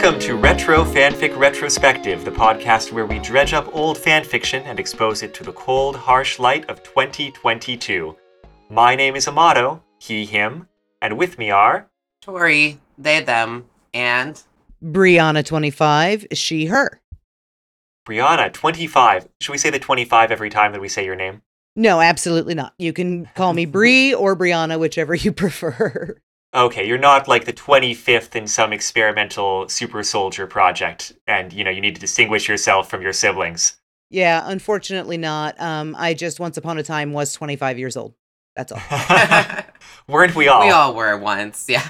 Welcome to Retro Fanfic Retrospective, the podcast where we dredge up old fanfiction and expose it to the cold, harsh light of 2022. My name is Amato, he, him, and with me are. Tori, they, them, and. Brianna 25, she, her. Brianna 25. Should we say the 25 every time that we say your name? No, absolutely not. You can call me Bree or Brianna, whichever you prefer. Okay, you're not like the 25th in some experimental super soldier project, and you know you need to distinguish yourself from your siblings. Yeah, unfortunately not. Um, I just once upon a time was 25 years old. That's all. Weren't we all? We all were once, yeah.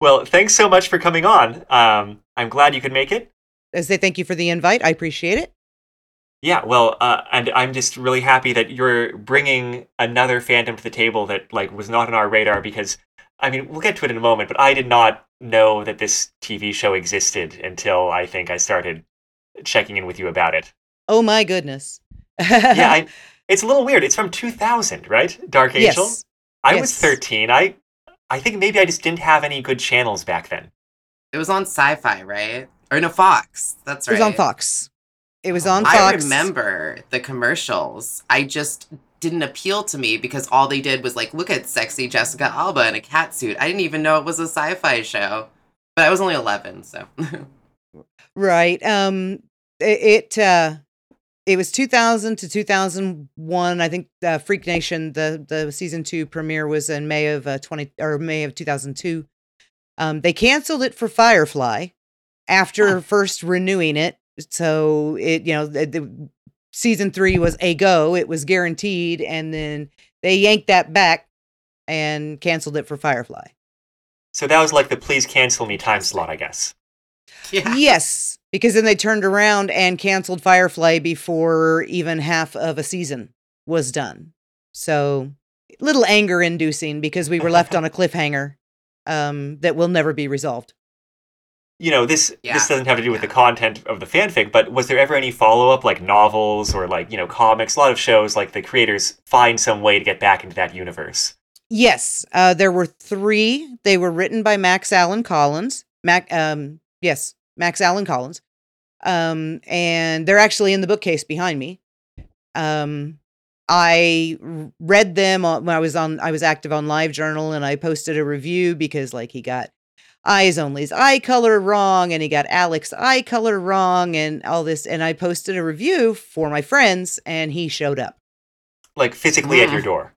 well, thanks so much for coming on. Um, I'm glad you could make it. I say thank you for the invite. I appreciate it. Yeah, well, uh, and I'm just really happy that you're bringing another fandom to the table that like was not on our radar because I mean we'll get to it in a moment, but I did not know that this TV show existed until I think I started checking in with you about it. Oh my goodness! yeah, I, it's a little weird. It's from 2000, right? Dark Angel. Yes. I yes. was 13. I I think maybe I just didn't have any good channels back then. It was on Sci-Fi, right? Or no, Fox. That's right. It was on Fox. It was on I Fox. remember the commercials. I just didn't appeal to me because all they did was like, look at sexy Jessica Alba in a cat suit. I didn't even know it was a sci-fi show, but I was only eleven, so. right. Um. It. it uh. It was 2000 to 2001. I think uh, Freak Nation, the the season two premiere was in May of uh, 20 or May of 2002. Um, they canceled it for Firefly after first renewing it. So it, you know, the, the season three was a go. It was guaranteed, and then they yanked that back and canceled it for Firefly. So that was like the please cancel me time slot, I guess. yeah. Yes, because then they turned around and canceled Firefly before even half of a season was done. So, little anger inducing because we were left on a cliffhanger um, that will never be resolved. You know, this Yeah. this doesn't have to do with the content of the fanfic, but was there ever any follow up, like novels or like you know comics? A lot of shows, like the creators find some way to get back into that universe. Yes, uh, there were three. They were written by Max Allan Collins. Mac, um, yes, Max Allan Collins. Um, and they're actually in the bookcase behind me. Um, I read them when I was on. I was active on LiveJournal, and I posted a review because, like, he got Eyes Only's eye color wrong, and he got Alec's eye color wrong, and all this. And I posted a review for my friends, and he showed up. Like physically at Mm. your door.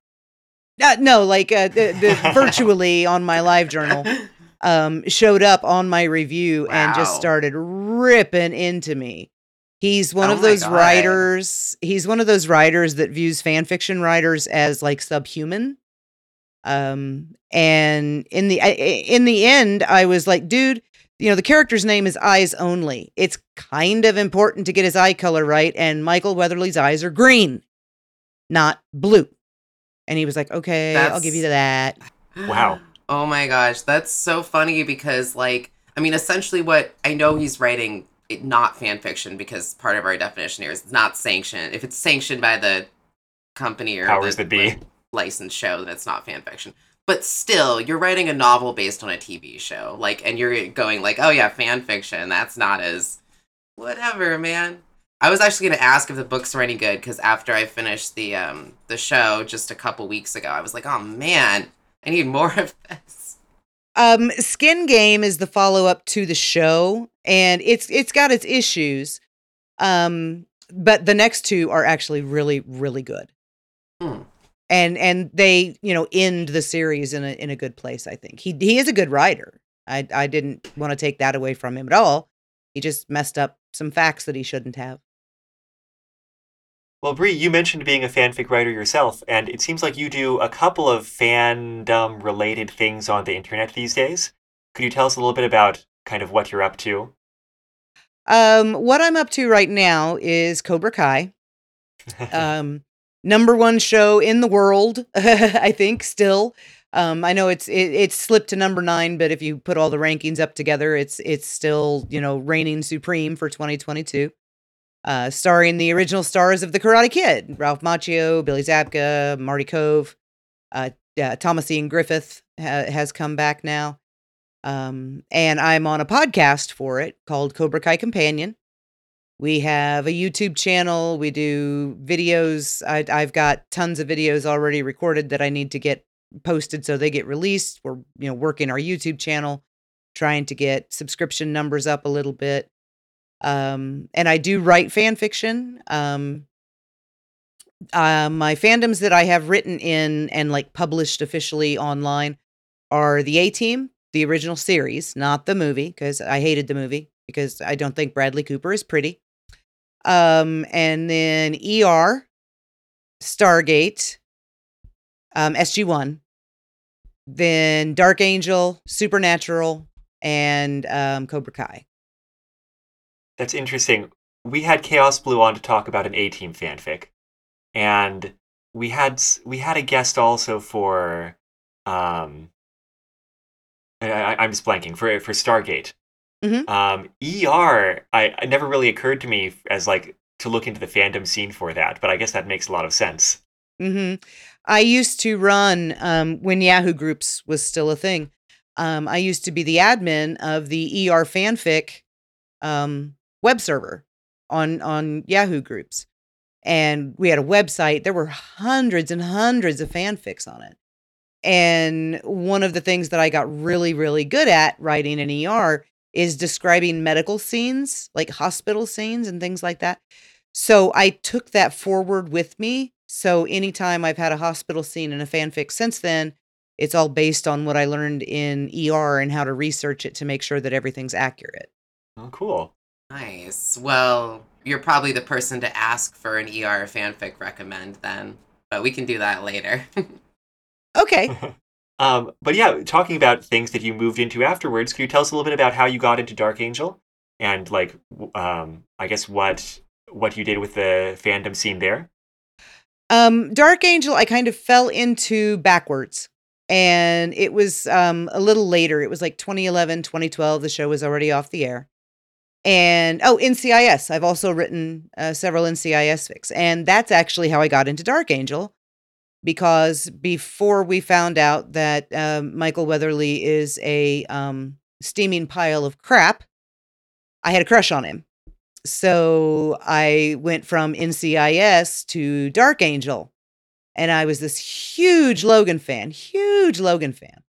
Uh, no, like uh, the, the virtually on my live journal um, showed up on my review and just started ripping into me. He's one Oh of those God. writers. He's one of those writers that views fan fiction writers as like subhuman. Um, and in the I- I- in the end, I was like, dude, you know, the character's name is Eyes Only. It's kind of important to get his eye color right, and Michael Weatherly's eyes are green, not blue. And he was like, okay, I'll give you that. Wow. Oh my gosh, that's so funny because, like, I mean, essentially, what I know he's writing it, not fan fiction because part of our definition here is it's not sanctioned. If it's sanctioned by the company or Powers the, that be. Licensed show, then it's not fan fiction. But still, you're writing a novel based on a TV show, like, and you're going like, oh yeah, fan fiction. That's not as whatever, man. I was actually going to ask if the books were any good because after I finished the um the show just a couple weeks ago, I was like, oh man, I need more of this. Um, Skin Game is the follow up to the show, and it's it's got its issues. Um, but the next two are actually really really good. Hmm. And and they you know end the series in a in a good place. I think he he is a good writer. I I didn't want to take that away from him at all. He just messed up some facts that he shouldn't have. Well, Bree, you mentioned being a fanfic writer yourself, and it seems like you do a couple of fandom related things on the internet these days. Could you tell us a little bit about kind of what you're up to? Um, what I'm up to right now is Cobra Kai. um number one show in the world i think still. Um i know it's it, it's slipped to number nine but if you put all the rankings up together it's it's still you know reigning supreme for 2022 uh starring the original stars of the karate kid ralph macchio billy zabka marty kove uh, thomas ian griffith ha- has come back now. Um, and I'm on a podcast for it called Cobra Kai Companion. We have a YouTube channel. We do videos. I, I've got tons of videos already recorded that I need to get posted so they get released. We're you know working our YouTube channel, trying to get subscription numbers up a little bit. Um, and I do write fan fiction. Um, uh, my fandoms that I have written in and like published officially online are the A Team, the original series, not the movie, because I hated the movie because I don't think Bradley Cooper is pretty. Um, and then ER, Stargate, um, SG1, then Dark Angel, Supernatural, and um, Cobra Kai. That's interesting. We had Chaos Blue on to talk about an A Team fanfic, and we had we had a guest also for um. I, am just blanking for for Stargate. Mm-hmm. Um, ER, I it never really occurred to me as like to look into the fandom scene for that, but I guess that makes a lot of sense. Mm-hmm. I used to run um, when Yahoo Groups was still a thing. Um, I used to be the admin of the ER fanfic um, web server on on Yahoo Groups, and we had a website. There were hundreds and hundreds of fanfics on it. And one of the things that I got really, really good at writing in ER is describing medical scenes, like hospital scenes and things like that. So I took that forward with me. So anytime I've had a hospital scene in a fanfic since then, it's all based on what I learned in ER and how to research it to make sure that everything's accurate. Oh, cool. Nice. Well, you're probably the person to ask for an ER fanfic recommend then, but we can do that later. okay. um, but yeah, talking about things that you moved into afterwards, can you tell us a little bit about how you got into Dark Angel and like, um, I guess what what you did with the fandom scene there? Um, Dark Angel, I kind of fell into backwards and it was um, a little later. It was like 2011, 2012. The show was already off the air. And oh, NCIS. I've also written uh, several NCIS fics. And that's actually how I got into Dark Angel because before we found out that um, Michael Weatherly is a um, steaming pile of crap, I had a crush on him. So I went from NCIS to Dark Angel and I was this huge Logan fan, huge Logan fan.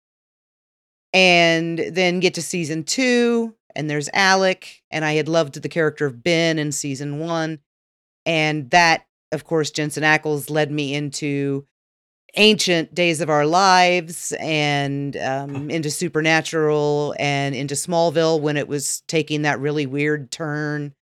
And then get to season two, and there's Alec, and I had loved the character of Ben in season one. And that, of course, Jensen Ackles led me into ancient days of our lives and um, into supernatural and into smallville when it was taking that really weird turn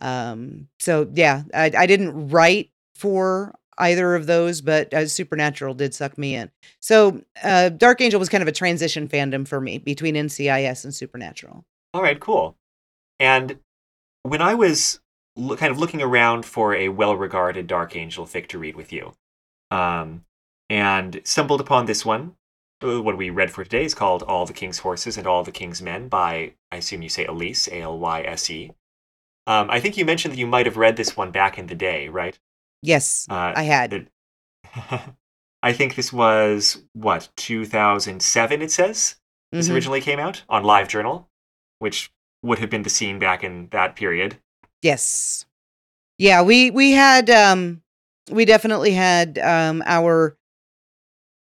um, so yeah I, I didn't write for either of those, but uh, Supernatural did suck me in. So uh, Dark Angel was kind of a transition fandom for me between NCIS and Supernatural. All right, cool. And when I was lo- kind of looking around for a well-regarded Dark Angel fic to read with you, um, and stumbled upon this one. Uh, what we read for today is called "All the King's Horses and All the King's Men" by I assume you say Elise, A L Y S E. Um, I think you mentioned that you might have read this one back in the day, right? Yes, uh, I had. The, I think this was what 2007. It says this mm-hmm. originally came out on LiveJournal, which would have been the scene back in that period. Yes, yeah, we we had um we definitely had um our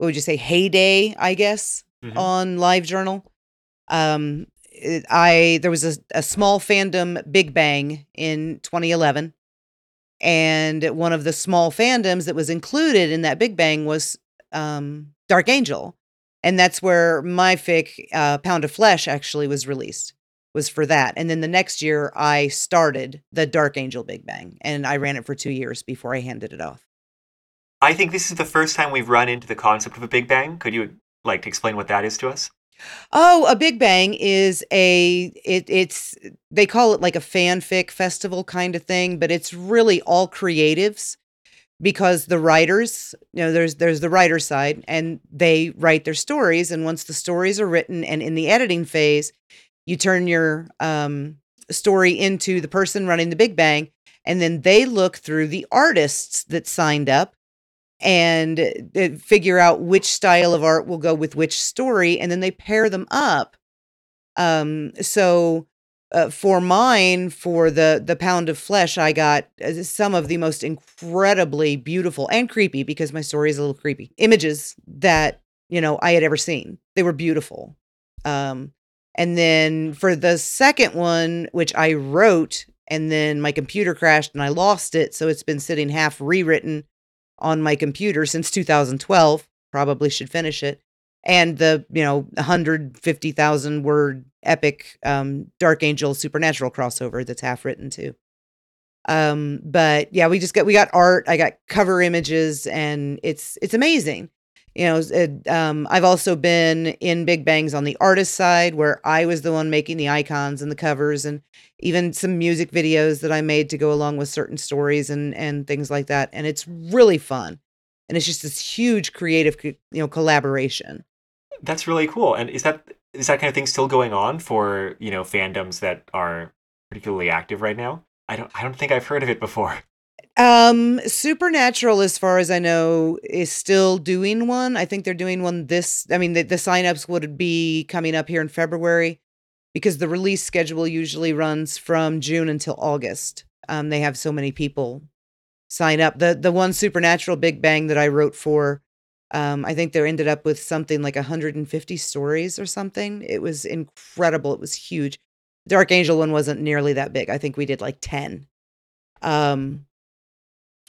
what would you say heyday, I guess, mm-hmm. on LiveJournal. Um, I there was a, a small fandom Big Bang in 2011 and one of the small fandoms that was included in that Big Bang was um, Dark Angel. And that's where my fic, uh, Pound of Flesh, actually was released, was for that. And then the next year, I started the Dark Angel Big Bang, and I ran it for two years before I handed it off. I think this is the first time we've run into the concept of a Big Bang. Could you like to explain what that is to us? Oh, a Big Bang is a it it's they call it like a fanfic festival kind of thing, but it's really all creatives because the writers, you know, there's there's the writer side and they write their stories and once the stories are written and in the editing phase, you turn your um story into the person running the Big Bang and then they look through the artists that signed up and uh, figure out which style of art will go with which story and then they pair them up Um, so uh, for mine, for the the pound of flesh, I got uh, some of the most incredibly beautiful and creepy because my story is a little creepy images that you know I had ever seen. They were beautiful. Um, and then for the second one, which I wrote, and then my computer crashed and I lost it, so it's been sitting half rewritten on my computer since 2012. Probably should finish it. And the you know 150,000 word epic um, Dark Angel Supernatural crossover that's half written too. Um, but yeah, we just got we got art. I got cover images, and it's it's amazing. You know, it, um, I've also been in Big Bangs on the artist side, where I was the one making the icons and the covers, and even some music videos that I made to go along with certain stories and and things like that. And it's really fun, and it's just this huge creative, you know, collaboration. That's really cool. And is that is that kind of thing still going on for you know fandoms that are particularly active right now? I don't I don't think I've heard of it before. Um, Supernatural, as far as I know, is still doing one. I think they're doing one this. I mean, the, the signups would be coming up here in February because the release schedule usually runs from June until August. Um, they have so many people sign up. The the one Supernatural Big Bang that I wrote for um, I think they ended up with something like 150 stories or something. It was incredible. It was huge. Dark Angel one wasn't nearly that big. I think we did like 10. Um,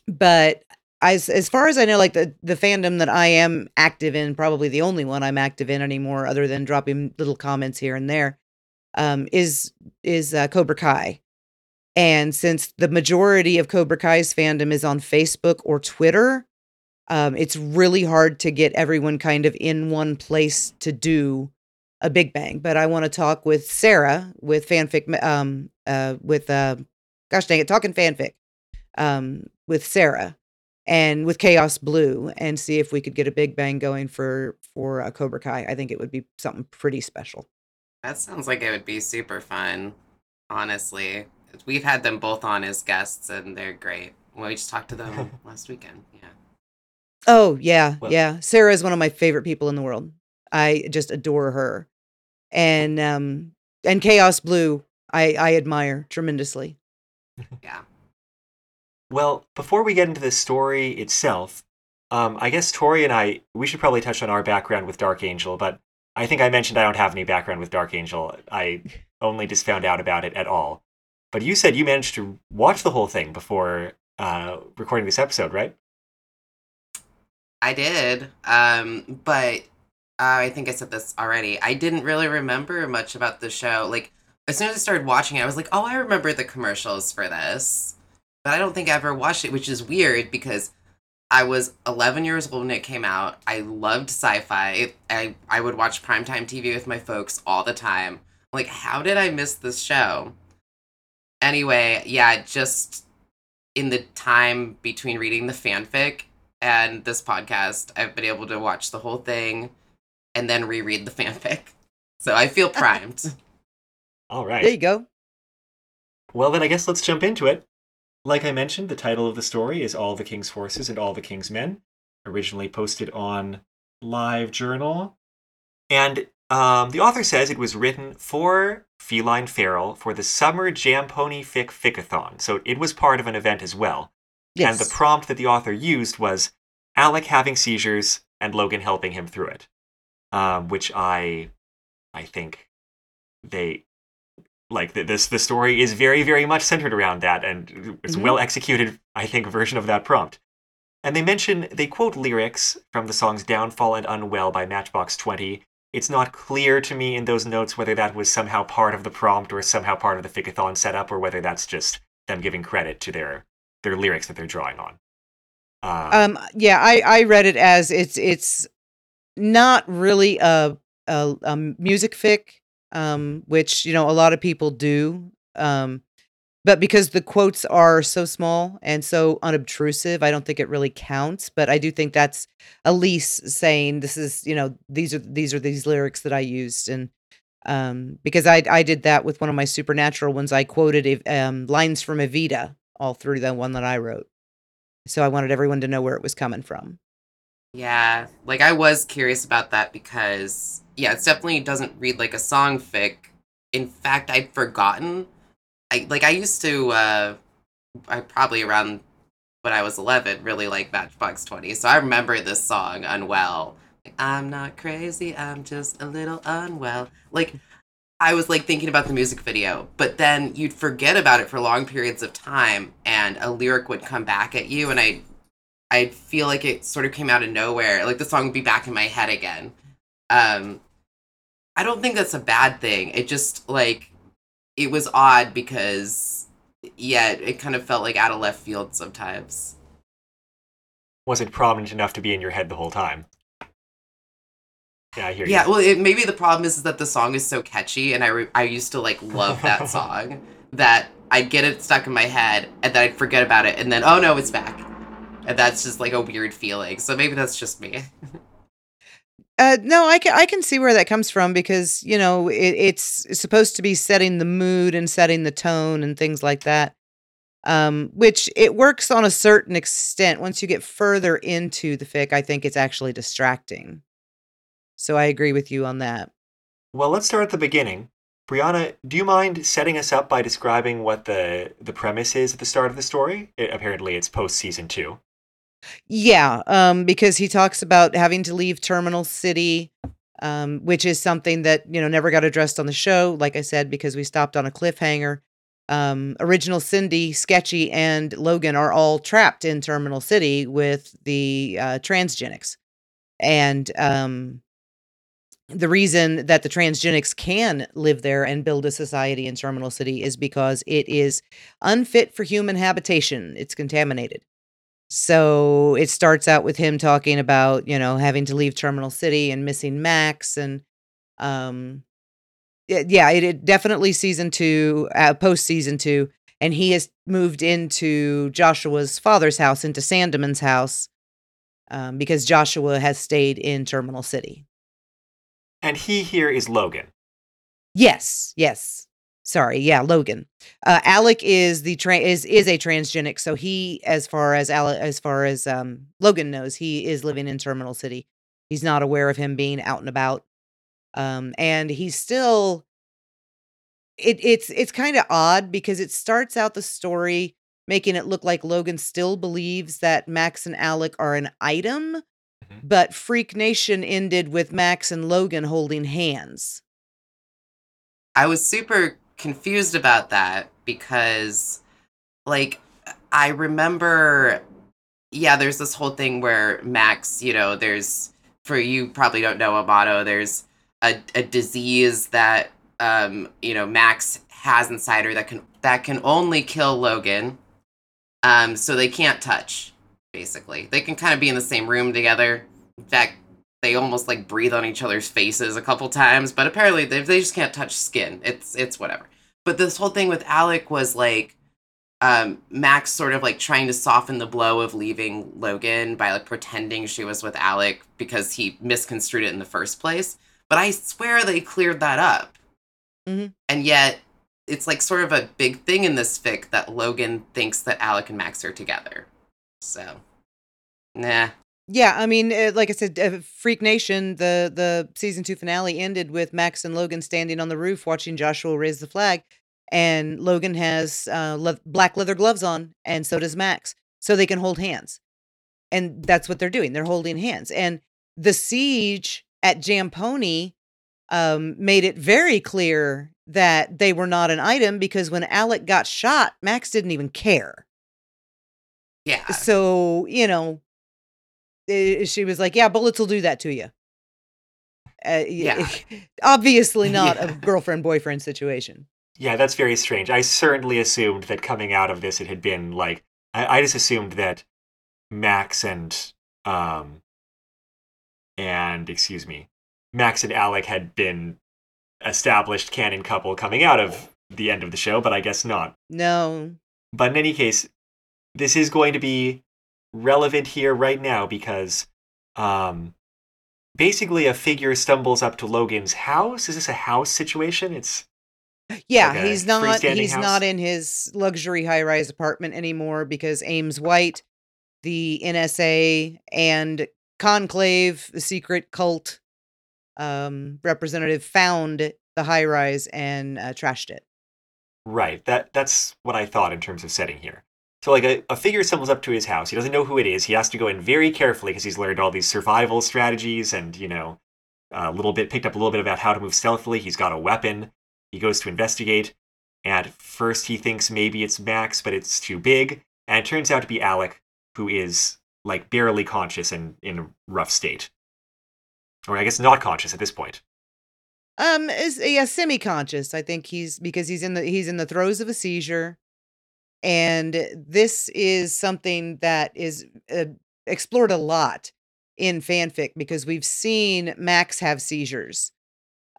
but as as far as I know, like the the fandom that I am active in, probably the only one I'm active in anymore, other than dropping little comments here and there, um, is is uh, Cobra Kai. And since the majority of Cobra Kai's fandom is on Facebook or Twitter, um, it's really hard to get everyone kind of in one place to do a Big Bang. But I want to talk with Sarah with fanfic, um, uh, with uh, gosh dang it, talking fanfic, um, with Sarah and with Chaos Blue, and see if we could get a Big Bang going for for uh, Cobra Kai. I think it would be something pretty special. That sounds like it would be super fun. Honestly, we've had them both on as guests, and they're great. we just talked to them last weekend. Yeah. Oh yeah, well, yeah. Sarah is one of my favorite people in the world. I just adore her, and um, and Chaos Blue, I I admire tremendously. yeah. Well, before we get into the story itself, um, I guess Tori and I we should probably touch on our background with Dark Angel, but I think I mentioned I don't have any background with Dark Angel. I only just found out about it at all. But you said you managed to watch the whole thing before uh, recording this episode, right? I did, um, but uh, I think I said this already. I didn't really remember much about the show. Like as soon as I started watching it, I was like, "Oh, I remember the commercials for this," but I don't think I ever watched it, which is weird because I was 11 years old when it came out. I loved sci-fi. I I would watch primetime TV with my folks all the time. Like, how did I miss this show? Anyway, yeah, just in the time between reading the fanfic and this podcast, I've been able to watch the whole thing and then reread the fanfic. So I feel primed. All right. There you go. Well, then I guess let's jump into it. Like I mentioned, the title of the story is All the King's Horses and All the King's Men, originally posted on Live Journal. And um, the author says it was written for Feline Feral for the Summer Jampony Fic Ficathon. So it was part of an event as well. Yes. And the prompt that the author used was Alec having seizures and Logan helping him through it, um, which I, I think, they like this. The story is very, very much centered around that, and it's mm-hmm. well executed. I think version of that prompt. And they mention they quote lyrics from the songs "Downfall" and "Unwell" by Matchbox Twenty. It's not clear to me in those notes whether that was somehow part of the prompt or somehow part of the Ficathon setup, or whether that's just them giving credit to their their lyrics that they're drawing on. Um, um yeah, I I read it as it's it's not really a a, a music fic, um, which you know a lot of people do. Um, but because the quotes are so small and so unobtrusive, I don't think it really counts. But I do think that's Elise saying this is, you know, these are these are these lyrics that I used, and um, because I I did that with one of my supernatural ones. I quoted um, lines from Evita all through the one that I wrote. So I wanted everyone to know where it was coming from. Yeah, like I was curious about that because yeah, it definitely doesn't read like a song fic, in fact I'd forgotten. I like I used to uh I probably around when I was 11 really like Matchbox 20. So I remember this song Unwell. I'm not crazy, I'm just a little unwell. Like I was like thinking about the music video, but then you'd forget about it for long periods of time and a lyric would come back at you and I I feel like it sort of came out of nowhere. Like the song would be back in my head again. Um I don't think that's a bad thing. It just like it was odd because yeah, it kind of felt like out of left field sometimes. Wasn't prominent enough to be in your head the whole time. Yeah, I hear Yeah, you. Yeah, well, it, maybe the problem is, is that the song is so catchy, and I re- I used to like love that song that I'd get it stuck in my head, and then I'd forget about it, and then oh no, it's back, and that's just like a weird feeling. So maybe that's just me. Uh, no, I can I can see where that comes from because you know it, it's, it's supposed to be setting the mood and setting the tone and things like that. Um, which it works on a certain extent. Once you get further into the fic, I think it's actually distracting. So I agree with you on that. Well, let's start at the beginning. Brianna, do you mind setting us up by describing what the the premise is at the start of the story? It, apparently, it's post season two. Yeah, um, because he talks about having to leave Terminal City, um, which is something that you know never got addressed on the show. Like I said, because we stopped on a cliffhanger. Um, original Cindy, Sketchy, and Logan are all trapped in Terminal City with the uh, transgenics, and um, the reason that the transgenics can live there and build a society in Terminal City is because it is unfit for human habitation. It's contaminated. So it starts out with him talking about, you know, having to leave Terminal City and missing Max and um y- yeah, it, it definitely season 2, uh, post season 2 and he has moved into Joshua's father's house into Sandeman's house um, because Joshua has stayed in Terminal City. And he here is Logan. Yes, yes. Sorry, yeah, Logan. Uh, Alec is the tra- is is a transgenic, so he, as far as Alec, as far as um, Logan knows, he is living in Terminal City. He's not aware of him being out and about, um, and he's still. It it's it's kind of odd because it starts out the story making it look like Logan still believes that Max and Alec are an item, Mhm. but Freak Nation ended with Max and Logan holding hands. I was super confused about that because, like, I remember, yeah, there's this whole thing where Max, you know, there's, for you probably don't know Amato, there's a, a disease that, um, you know, Max has inside her that can, that can only kill Logan. Um, so they can't touch, basically. They can kind of be in the same room together. In fact, they almost like breathe on each other's faces a couple times, but apparently they, they just can't touch skin. It's it's whatever. But this whole thing with Alec was like um, Max sort of like trying to soften the blow of leaving Logan by like pretending she was with Alec because he misconstrued it in the first place. But I swear they cleared that up. Mhm. And yet it's like sort of a big thing in this fic that Logan thinks that Alec and Max are together. So, nah. Yeah, I mean, uh, like I said, uh, Freak Nation, the the season two finale ended with Max and Logan standing on the roof watching Joshua raise the flag, and Logan has uh, le- black leather gloves on, and so does Max, so they can hold hands, and that's what they're doing. They're holding hands, and the siege at Jam Pony um, made it very clear that they were not an item because when Alec got shot, Max didn't even care. Yeah. So, you know, eh, she was like, "Yeah, bullets will do that to you." Uh, Yeah. obviously not Yeah. a girlfriend boyfriend situation. Yeah, that's very strange. I certainly assumed that coming out of this, it had been like I, I just assumed that Max and um and excuse me, Max and Alec had been established canon couple coming out of the end of the show, but I guess not. No, But in any case, this is going to be relevant here right now because um basically a figure stumbles up to Logan's house. Is this a house situation? It's yeah, Like he's not. He's house? not in his luxury high rise apartment anymore because Ames White, the NSA, and Conclave, the secret cult um, representative, found the high rise and uh, trashed it. Right. That that's what I thought in terms of setting here. So like a, a figure stumbles up to his house. He doesn't know who it is. He has to go in very carefully because he's learned all these survival strategies and you know a little bit picked up a little bit about how to move stealthily. He's got a weapon. He goes to investigate, and first he thinks maybe it's Max, but it's too big, and it turns out to be Alec, who is like barely conscious and in a rough state, or I guess not conscious at this point. Um, is yeah, semi-conscious. I think he's because he's in the he's in the throes of a seizure, and this is something that is uh, explored a lot in fanfic because we've seen Max have seizures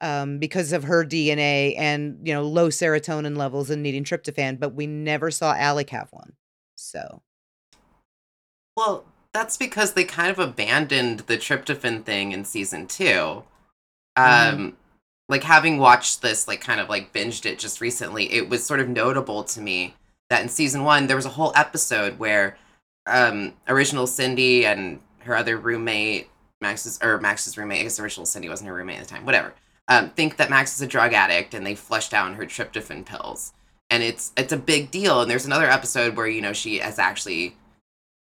um, because of her DNA and you know low serotonin levels and needing tryptophan, but we never saw Alec have one. So, Well, that's because they kind of abandoned the tryptophan thing in season two. Um, Mhm. like having watched this, like kind of like binged it just recently, it was sort of notable to me that in season one there was a whole episode where um original Cindy and her other roommate, Max's or Max's roommate, I guess original Cindy wasn't her roommate at the time, whatever. Um, think that Max is a drug addict and they flush down her tryptophan pills. And it's it's a big deal. And there's another episode where, you know, she has actually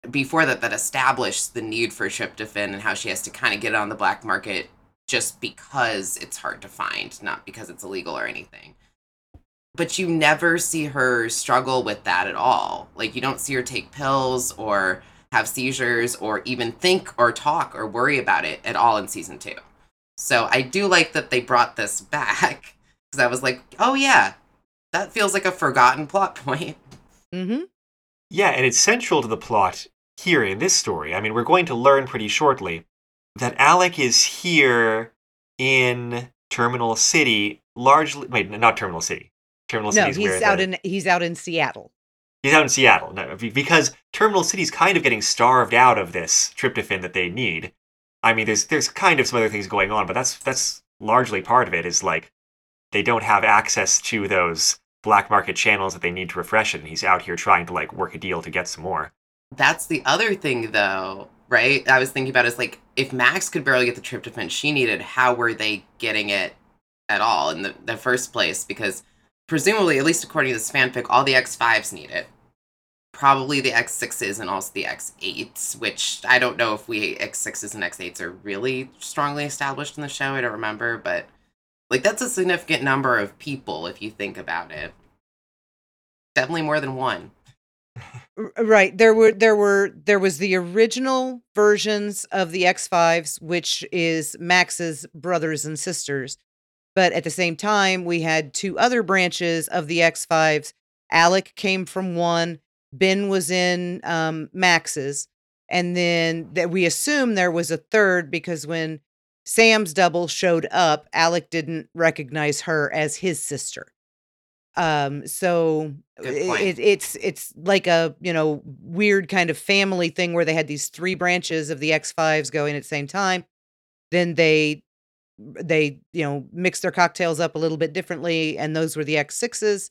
before that that established the need for tryptophan and how she has to kind of get it on the black market just because it's hard to find, not because it's illegal or anything. But you never see her struggle with that at all. Like you don't see her take pills or have seizures or even think or talk or worry about it at all in season 2. So I do like that they brought this back because I was like, "Oh yeah, that feels like a forgotten plot point." mm-hmm. Yeah, and it's central to the plot here in this story. I mean, we're going to learn pretty shortly that Alec is here in Terminal City, largely. Wait, not Terminal City. Terminal no, City is he's where out the- in he's out in Seattle. He's out in Seattle. No, because Terminal City's kind of getting starved out of this tryptophan that they need. I mean, there's there's kind of some other things going on, but that's that's largely part of it. Is like they don't have access to those black market channels that they need to refresh it, and he's out here trying to like work a deal to get some more. That's the other thing, though, right? I was thinking about is like if Max could barely get the tryptophan she needed, how were they getting it at all in the, the first place? Because presumably, at least according to this fanfic, all the X5s need it. Probably the X6s and also the X8s, which I don't know if we X6s and X8s are really strongly established in the show. I don't remember, but like that's a significant number of people if you think about it. Definitely more than one. Right. There were there were there was the original versions of the X5s which is Max's brothers and sisters. But at the same time we had two other branches of the X5s. Alec came from one, Ben was in um Max's and then that we assume there was a third because when Sam's double showed up, Alec didn't recognize her as his sister. Um so it, it's it's like a you know weird kind of family thing where they had these three branches of the X5s going at the same time. Then they they you know mixed their cocktails up a little bit differently, and those were the X6s.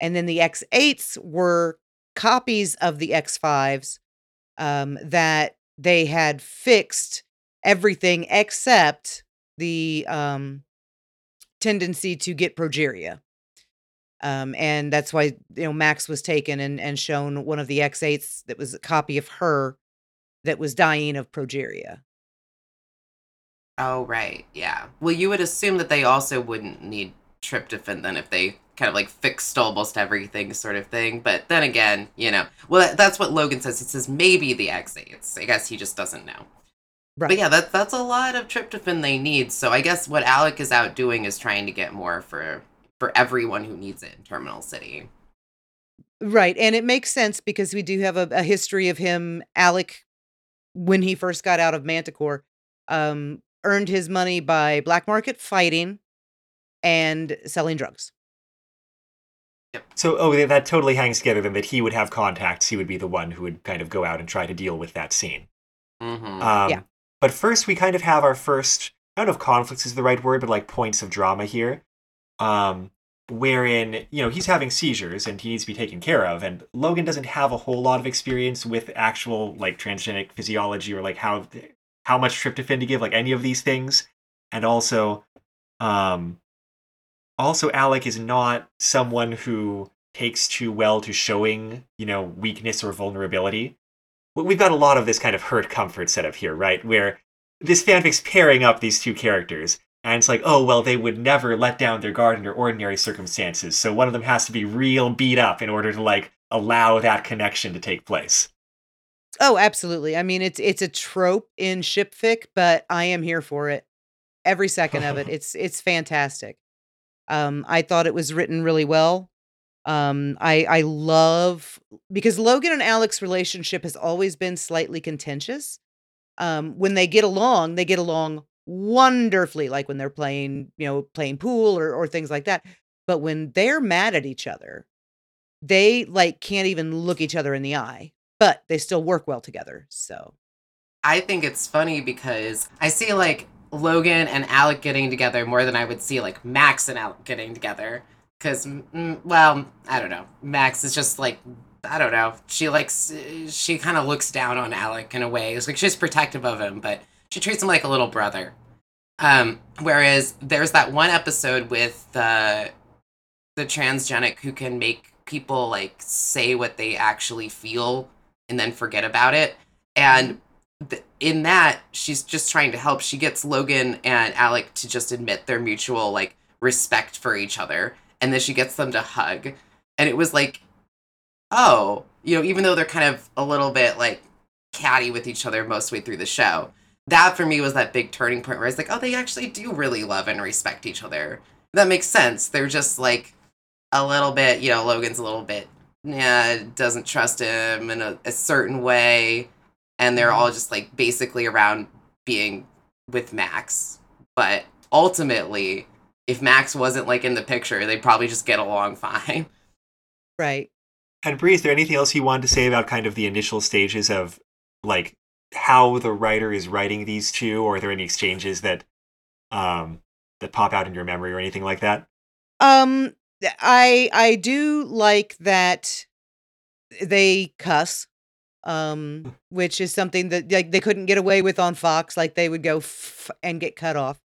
And then the X8s were copies of the X5s um, that they had fixed everything except the um, tendency to get progeria. Um, and that's why you know Max was taken and, and shown one of the X8s that was a copy of her that was dying of progeria. Oh, right. Yeah. Well, you would assume that they also wouldn't need tryptophan then if they kind of like fixed almost everything sort of thing. But then again, you know, well, that, that's what Logan says. He says maybe the X8s. I guess he just doesn't know. Right. But yeah, that, that's a lot of tryptophan they need. So I guess what Alec is out doing is trying to get more for for everyone who needs it in Terminal City. Right. And it makes sense because we do have a, a history of him, Alec, when he first got out of Manticore, um, earned his money by black market fighting and selling drugs. So, oh, that- that totally hangs together. Then that he would have contacts. He would be the one who would kind of go out and try to deal with that scene. Mm-hmm. Um, Yeah. But first, we kind of have our first. I don't know if conflicts is the right word, but like points of drama here, um, wherein you know he's having seizures and he needs to be taken care of, and Logan doesn't have a whole lot of experience with actual like transgenic physiology or like how how much tryptophan to give, like any of these things, and also, um, also Alec is not someone who takes too well to showing, you know, weakness or vulnerability. We've got a lot of this kind of hurt comfort set up here, right? Where this fanfic's pairing up these two characters, and it's like, oh, well, they would never let down their guard under ordinary circumstances, so one of them has to be real beat up in order to, like, allow that connection to take place. Oh, absolutely. I mean, it's it's a trope in shipfic, but I am here for it. Every second of it. It's it's fantastic. Um, I thought it was written really well. Um, I I love because Logan and Alec's relationship has always been slightly contentious. Um, when they get along, they get along wonderfully, like when they're playing, you know, playing pool or or things like that. But when they're mad at each other, they like can't even look each other in the eye, but they still work well together. So I think it's funny because I see like Logan and Alec getting together more than I would see like Max and Alec getting together. Because, mm, well, I don't know. Max is just like, I don't know. She likes, she kind of looks down on Alec in a way. It's like she's protective of him, but she treats him like a little brother. Um, whereas there's that one episode with the the transgenic who can make people like say what they actually feel and then forget about it. And mm-hmm. th- in that, she's just trying to help. She gets Logan and Alec to just admit their mutual like respect for each other, and then she gets them to hug. And it was like, oh, you know, even though they're kind of a little bit like catty with each other most way through the show, that for me was that big turning point where I was like, oh, they actually do really love and respect each other. That makes sense. They're just like a little bit, you know, Logan's a little bit, yeah, doesn't trust him in a, a certain way. And they're all just like basically around being with Max. But ultimately, if Max wasn't like in the picture, they'd probably just get along fine. right. And Bree, is there anything else you wanted to say about kind of the initial stages of like how the writer is writing these two, or are there any exchanges that um that pop out in your memory or anything like that? Um, I I do like that they cuss, um, which is something that like they couldn't get away with on Fox. Like they would go f- and get cut off.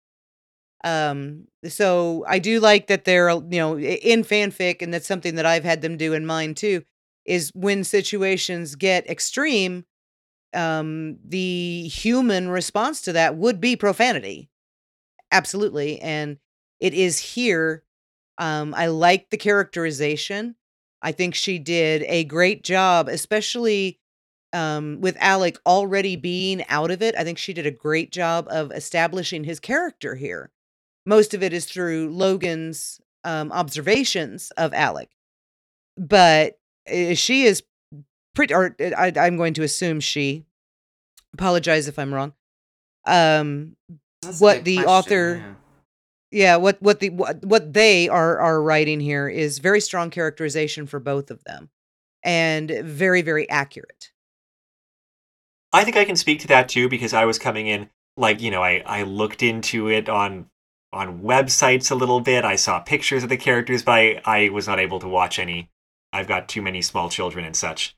Um, so I do like that they're you know in fanfic, and that's something that I've had them do in mine too. Is when situations get extreme, um, the human response to that would be profanity, absolutely, and it is here. Um, I like the characterization. I think she did a great job, especially um, with Alec already being out of it. I think she did a great job of establishing his character here. Most of it is through Logan's um, observations of Alec, but uh, she is pretty. Or uh, I, I'm going to assume she. Apologize if I'm wrong. Um, That's what the question, author yeah. Yeah what what the what, what they are are writing here is very strong characterization for both of them and very very accurate I think I can speak to that too because I was coming in like you know I I looked into it on on websites a little bit. I saw pictures of the characters, but I, I was not able to watch any. I've got too many small children and such.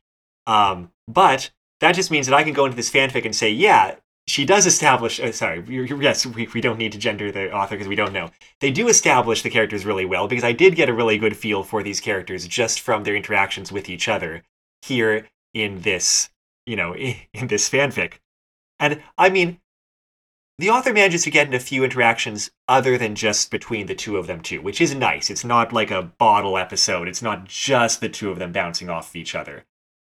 Um, but that just means that I can go into this fanfic and say, yeah, she does establish. Uh, sorry, yes, we, we don't need to gender the author because we don't know. They do establish the characters really well because I did get a really good feel for these characters just from their interactions with each other here in this, you know, in this fanfic. And I mean, the author manages to get in a few interactions other than just between the two of them too, which is nice. It's not like a bottle episode. It's not just the two of them bouncing off of each other.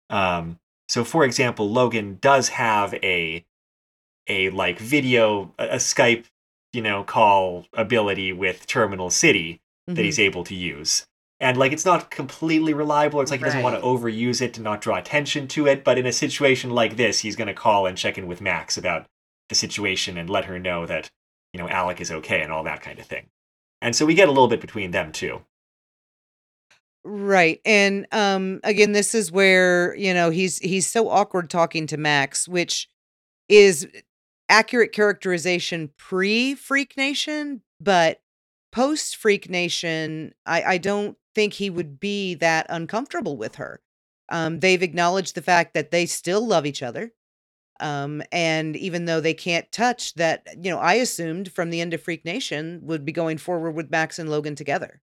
Um, so, for example, Logan does have a a like video, a, a Skype, you know, call ability with Terminal City that Mhm. he's able to use. And like it's not completely reliable. It's like he doesn't want to overuse it to not draw attention to it. But in a situation like this, he's going to call and check in with Max about the situation and let her know that you know Alec is okay and all that kind of thing. And so we get a little bit between them too. right and um again this is where you know he's he's so awkward talking to max which is accurate characterization pre freak nation but post freak nation i i don't think he would be that uncomfortable with her um they've acknowledged the fact that they still love each other Um, and even though they can't touch that, you know, I assumed from the end of Freak Nation would be going forward with Max and Logan together.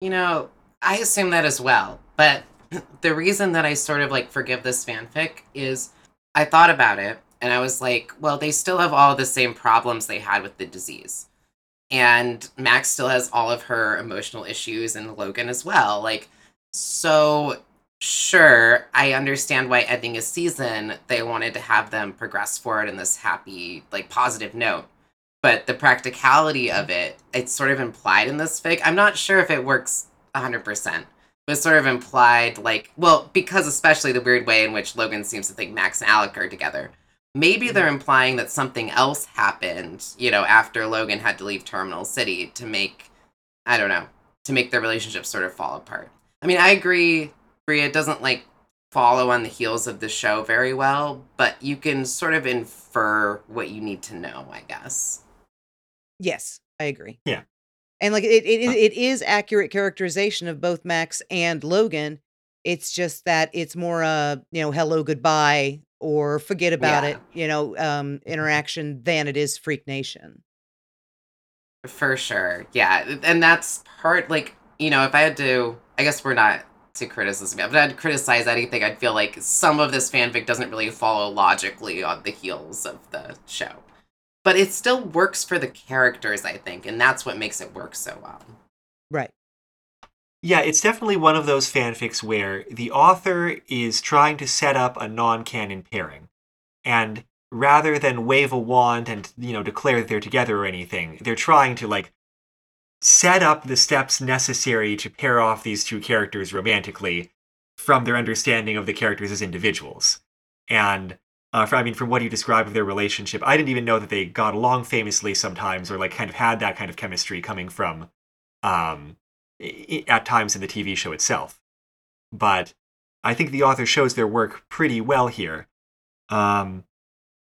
You know, I assume that as well. But the reason that I sort of like forgive this fanfic is I thought about it and I was like, well, they still have all the same problems they had with the disease. And Max still has all of her emotional issues and Logan as well. Like, so sure, I understand why ending a season, they wanted to have them progress forward in this happy, like positive note. But the practicality of it, it's sort of implied in this fic. I'm not sure if it works 100%. But sort of implied, like, well, because especially the weird way in which Logan seems to think Max and Alec are together. Maybe they're implying that something else happened, you know, after Logan had to leave Terminal City to make, I don't know, to make their relationship sort of fall apart. I mean, I agree Bria doesn't like follow on the heels of the show very well, but you can sort of infer what you need to know, I guess. Yes, I agree. Yeah. And like it, it, it is accurate characterization of both Max and Logan. It's just that it's more uh, you know, hello, goodbye, or forget about Yeah. it, you know, um, interaction than it is Freak Nation. For sure. Yeah. And that's part, like, you know, if I had to, I guess we're not to criticism, if I had to criticize anything, I'd feel like some of this fanfic doesn't really follow logically on the heels of the show. But it still works for the characters, I think, and that's what makes it work so well. Right. Yeah, it's definitely one of those fanfics where the author is trying to set up a non-canon pairing. And rather than wave a wand and, you know, declare that they're together or anything, they're trying to like set up the steps necessary to pair off these two characters romantically from their understanding of the characters as individuals. And uh, I mean, from what you described of their relationship, I didn't even know that they got along famously sometimes, or like kind of had that kind of chemistry coming from, um, at times in the TV show itself. But I think the author shows their work pretty well here. Um,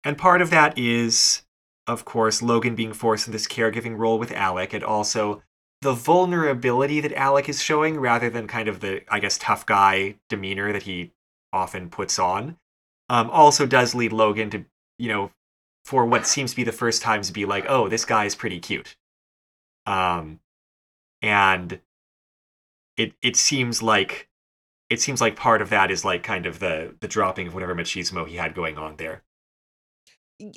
and part of that is, of course, Logan being forced in this caregiving role with Alec, and also the vulnerability that Alec is showing rather than kind of the, I guess, tough guy demeanor that he often puts on. Um, also does lead Logan to, you know, for what seems to be the first time to be like, oh, this guy is pretty cute. Um, and it it seems like it seems like part of that is like kind of the the dropping of whatever machismo he had going on there.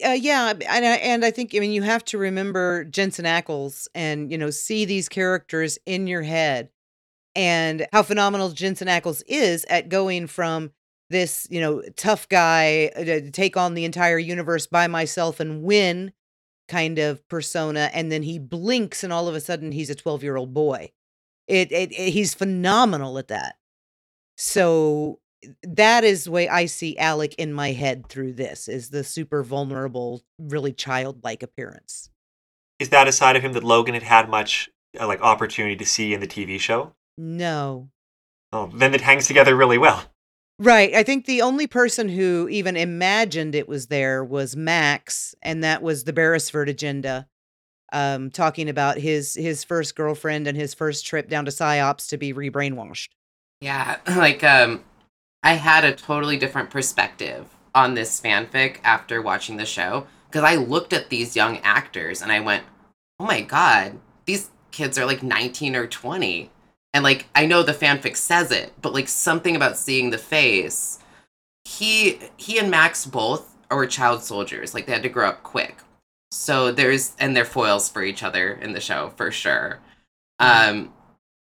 Uh, yeah, and I, and I think I mean you have to remember Jensen Ackles and you know see these characters in your head and how phenomenal Jensen Ackles is at going from this you know tough guy uh, to take on the entire universe by myself and win kind of persona and then he blinks and all of a sudden he's a 12 year old boy it, it, it he's phenomenal at that so that is the way I see Alec in my head through this is the super vulnerable, really childlike appearance. Is that a side of him that Logan had had much uh, like opportunity to see in the TV show? No. Oh, then it hangs together really well. Right. I think the only person who even imagined it was there was Max, and that was the Beresford agenda. Um, talking about his his first girlfriend and his first trip down to psyops to be rebrainwashed. Yeah, like um I had a totally different perspective on this fanfic after watching the show because I looked at these young actors and I went, "Oh my god, these kids are like 19 or 20." And like I know the fanfic says it, but like something about seeing the face. He he and Max both were child soldiers. Like they had to grow up quick. So there's and they're foils for each other in the show for sure. Um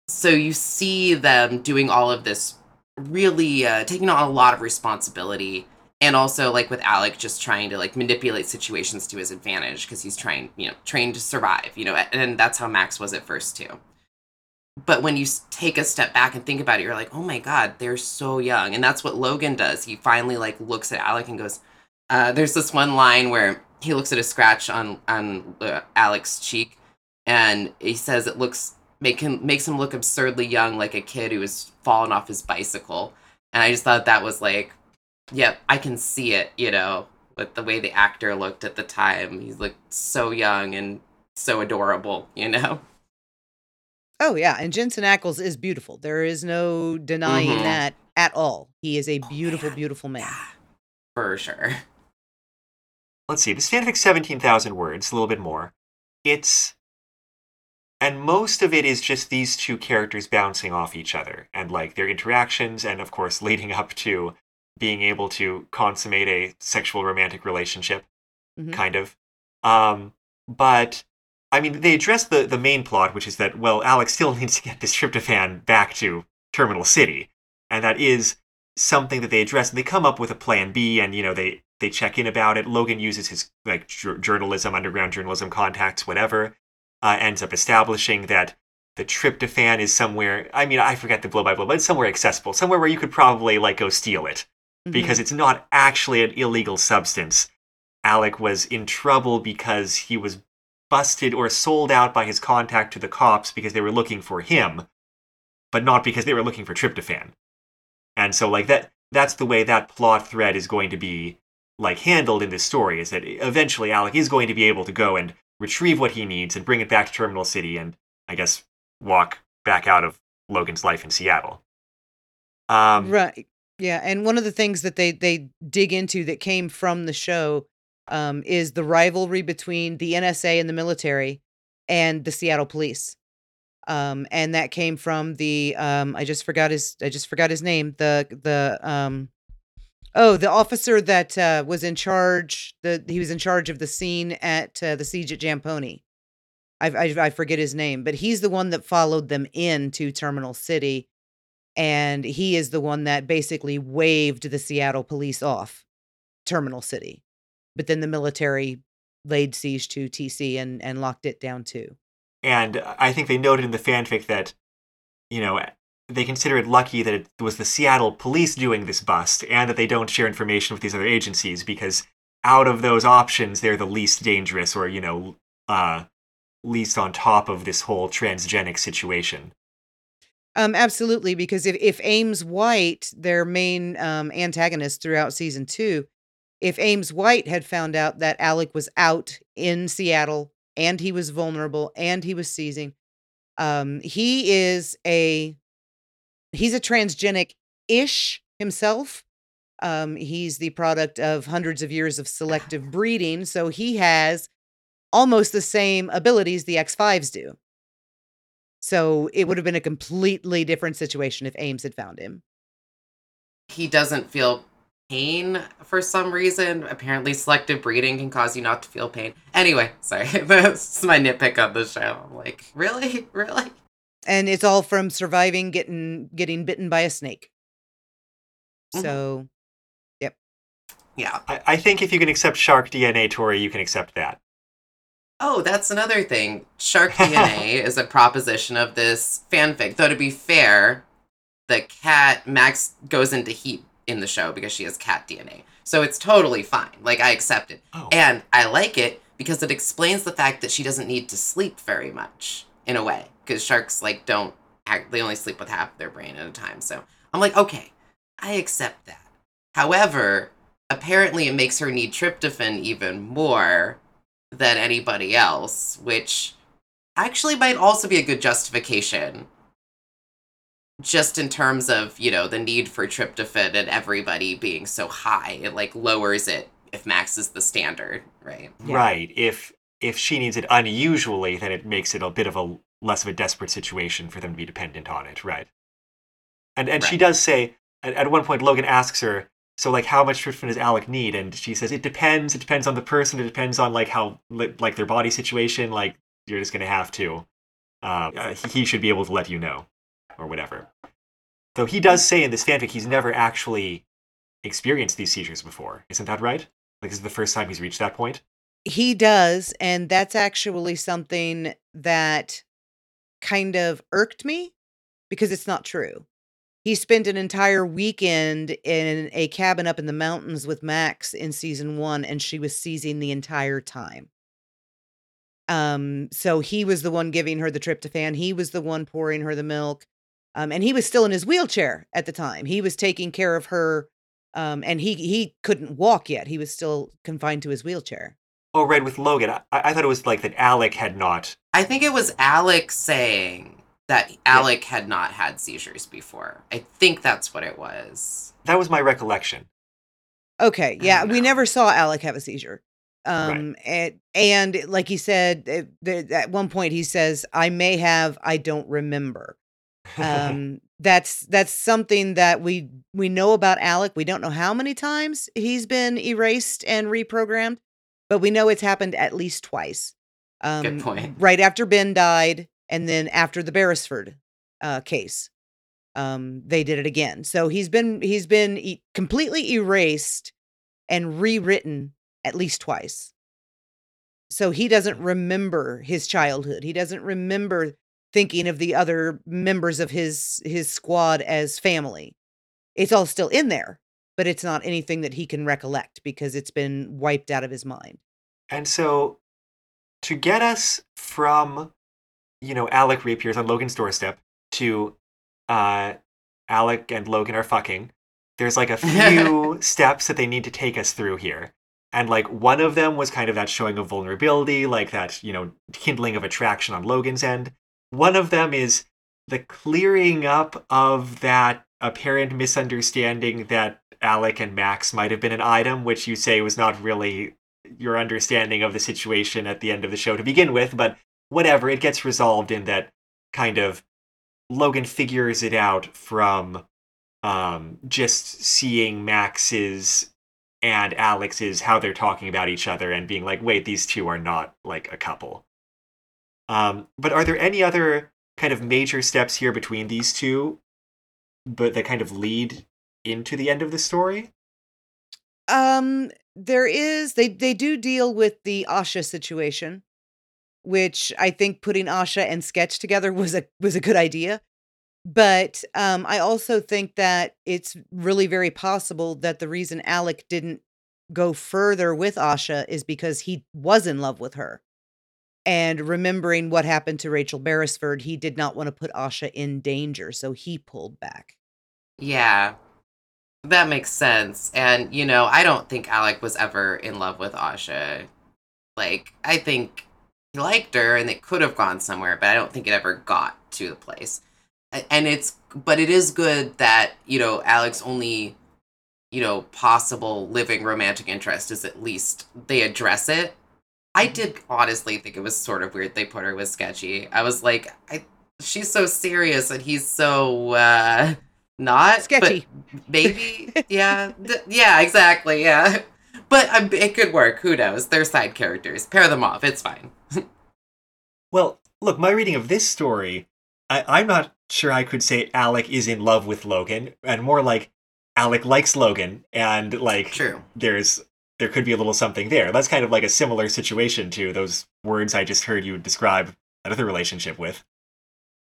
so you see them doing all of this really uh, taking on a lot of responsibility and also like with alec just trying to like manipulate situations to his advantage because he's trying you know trained to survive you know and that's how max was at first too. But when you take a step back and think about it you're like oh my god they're so young. And that's what logan does. He finally like looks at alec and goes uh, there's this one line where he looks at a scratch on on uh, alec's cheek and he says it looks make him makes him look absurdly young like a kid who has fallen off his bicycle and i just thought that was like yep i can see it you know with the way the actor looked at the time he looked so young and so adorable you know Oh yeah, and Jensen Ackles is beautiful. There is no denying Mhm. that at all. He is a beautiful, man. beautiful man. for sure let's see, this fanfic 17,000 words, a little bit more. It's and most of it is just these two characters bouncing off each other and like their interactions and of course leading up to being able to consummate a sexual romantic relationship Mhm. kind of um but i mean they address the the main plot which is that well alex still needs to get this tryptophan back to terminal city and that is something that they address and they come up with a plan b and you know they they check in about it. Logan uses his like jour- journalism underground journalism contacts whatever uh, ends up establishing that the tryptophan is somewhere i mean i forget the blow by blow but it's somewhere accessible somewhere where you could probably like go steal it Mhm. because it's not actually an illegal substance. Alec was in trouble because he was busted or sold out by his contact to the cops because they were looking for him but not because they were looking for tryptophan and so like that that's the way that plot thread is going to be like handled in this story is that eventually alec is going to be able to go and retrieve what he needs and bring it back to terminal city and i guess walk back out of logan's life in seattle. Um right. Yeah and one of the things that they they dig into that came from the show um, is the rivalry between the nsa and the military and the seattle police um, and that came from the um, i just forgot his i just forgot his name the the um, oh the officer that uh, was in charge the he was in charge of the scene at uh, the siege at Jam Pony I, I i forget his name but he's the one that followed them into terminal city and he is the one that basically waved the Seattle police off Terminal City. But then the military laid siege to TC and and locked it down too. And I think they noted in the fanfic that, you know, they consider it lucky that it was the Seattle police doing this bust and that they don't share information with these other agencies because out of those options, they're the least dangerous or, you know, uh, least on top of this whole transgenic situation. Um, absolutely, because if if Ames White, their main um, antagonist throughout season two, if Ames White had found out that Alec was out in Seattle and he was vulnerable and he was seizing, um, he is a he's a transgenic ish himself. Um, he's the product of hundreds of years of selective breeding, so he has almost the same abilities the X5s do. So it would have been a completely different situation if Ames had found him. He doesn't feel pain for some reason. Apparently, selective breeding can cause you not to feel pain. Anyway, sorry. That's my nitpick on the show. I'm like, really? Really? And it's all from surviving getting getting bitten by a snake. Mhm. So yep, Yeah. I, I think if you can accept shark DNA, Tori, you can accept that. Oh, that's another thing. Shark DNA is a proposition of this fanfic. Though to be fair, the cat Max goes into heat in the show because she has cat DNA. So it's totally fine. Like I accept it. Oh. And I like it because it explains the fact that she doesn't need to sleep very much in a way because sharks like don't act, they only sleep with half their brain at a time. So I'm like, okay, I accept that. However, apparently it makes her need tryptophan even more than anybody else, which actually might also be a good justification. Just in terms of, you know, the need for tryptophan and everybody being so high, it like lowers it if Max is the standard, right? Yeah. Right. If if she needs it unusually, then it makes it a bit of a less of a desperate situation for them to be dependent on it. Right. And and she does say at, at one point Logan asks her, so like how much tryptophan does Alec need? And she says it depends. It depends on the person. It depends on like how like their body situation. Like you're just gonna have to. Uh, uh, he he should be able to let you know, or whatever. Though he does say in this fanfic he's never actually experienced these seizures before. Isn't that right? Like this is the first time he's reached that point. he does, and that's actually something that kind of irked me because it's not true. He spent an entire weekend in a cabin up in the mountains with Max in season one, and she was seizing the entire time. Um, so he was the one giving her the tryptophan. He was the one pouring her the milk. Um, and he was still in his wheelchair at the time. He was taking care of her. Um, and he he couldn't walk yet. He was still confined to his wheelchair. Oh, right, with Logan. I, I thought it was like that Alec had not. I think it was Alec saying that Alec had not had seizures before. I think that's what it was. That was my recollection. Okay, yeah, we never saw Alec have a seizure. Um, and, and like he said, uh, th- at one point he says, "I may have, I don't remember." Um, that's that's something that we we know about Alec. We don't know how many times he's been erased and reprogrammed, but we know it's happened at least twice. Um, Good point. Right after Ben died, and then after the Beresford uh, case, um, they did it again. So he's been he's been e- completely erased and rewritten at least twice. So he doesn't remember his childhood. He doesn't remember thinking of the other members of his his squad as family. It's all still in there, but it's not anything that he can recollect because it's been wiped out of his mind. And so, to get us from, you know, Alec reappears on Logan's doorstep to uh, Alec and Logan are fucking, there's like a few steps that they need to take us through here. And like one of them was kind of that showing of vulnerability, like that, you know, kindling of attraction on Logan's end. One of them is the clearing up of that apparent misunderstanding that Alec and Max might have been an item, which you say was not really your understanding of the situation at the end of the show to begin with, but whatever, it gets resolved in that kind of Logan figures it out from um, just seeing Max's and Alec's how they're talking about each other and being like, wait, these two are not like a couple. Um, but are there any other kind of major steps here between these two, but that kind of lead into the end of the story? Um, there is they they do deal with the Asha situation, which I think putting Asha and Sketch together was a was a good idea. But um, I also think that it's really very possible that the reason Alec didn't go further with Asha is because he was in love with her. And remembering what happened to Rachel Beresford, he did not want to put Asha in danger, so he pulled back. Yeah, that makes sense. And, you know, I don't think Alec was ever in love with Asha. Like, I think he liked her and it could have gone somewhere, but I don't think it ever got to the place. And it's, but it is good that, you know, Alec's only, you know, possible living romantic interest is at least they address it. I did honestly think it was sort of weird they put her with Sketchy. I was like, I, she's so serious and he's so, uh, not Sketchy. maybe yeah th- yeah exactly yeah. But um, it could work. Who knows? They're side characters. Pair them off. It's fine. Well, look, my reading of this story, I, I'm not sure I could say Alec is in love with Logan, and more like Alec likes Logan, and like true. there's there could be a little something there. That's kind of like a similar situation to those words I just heard you describe another relationship with.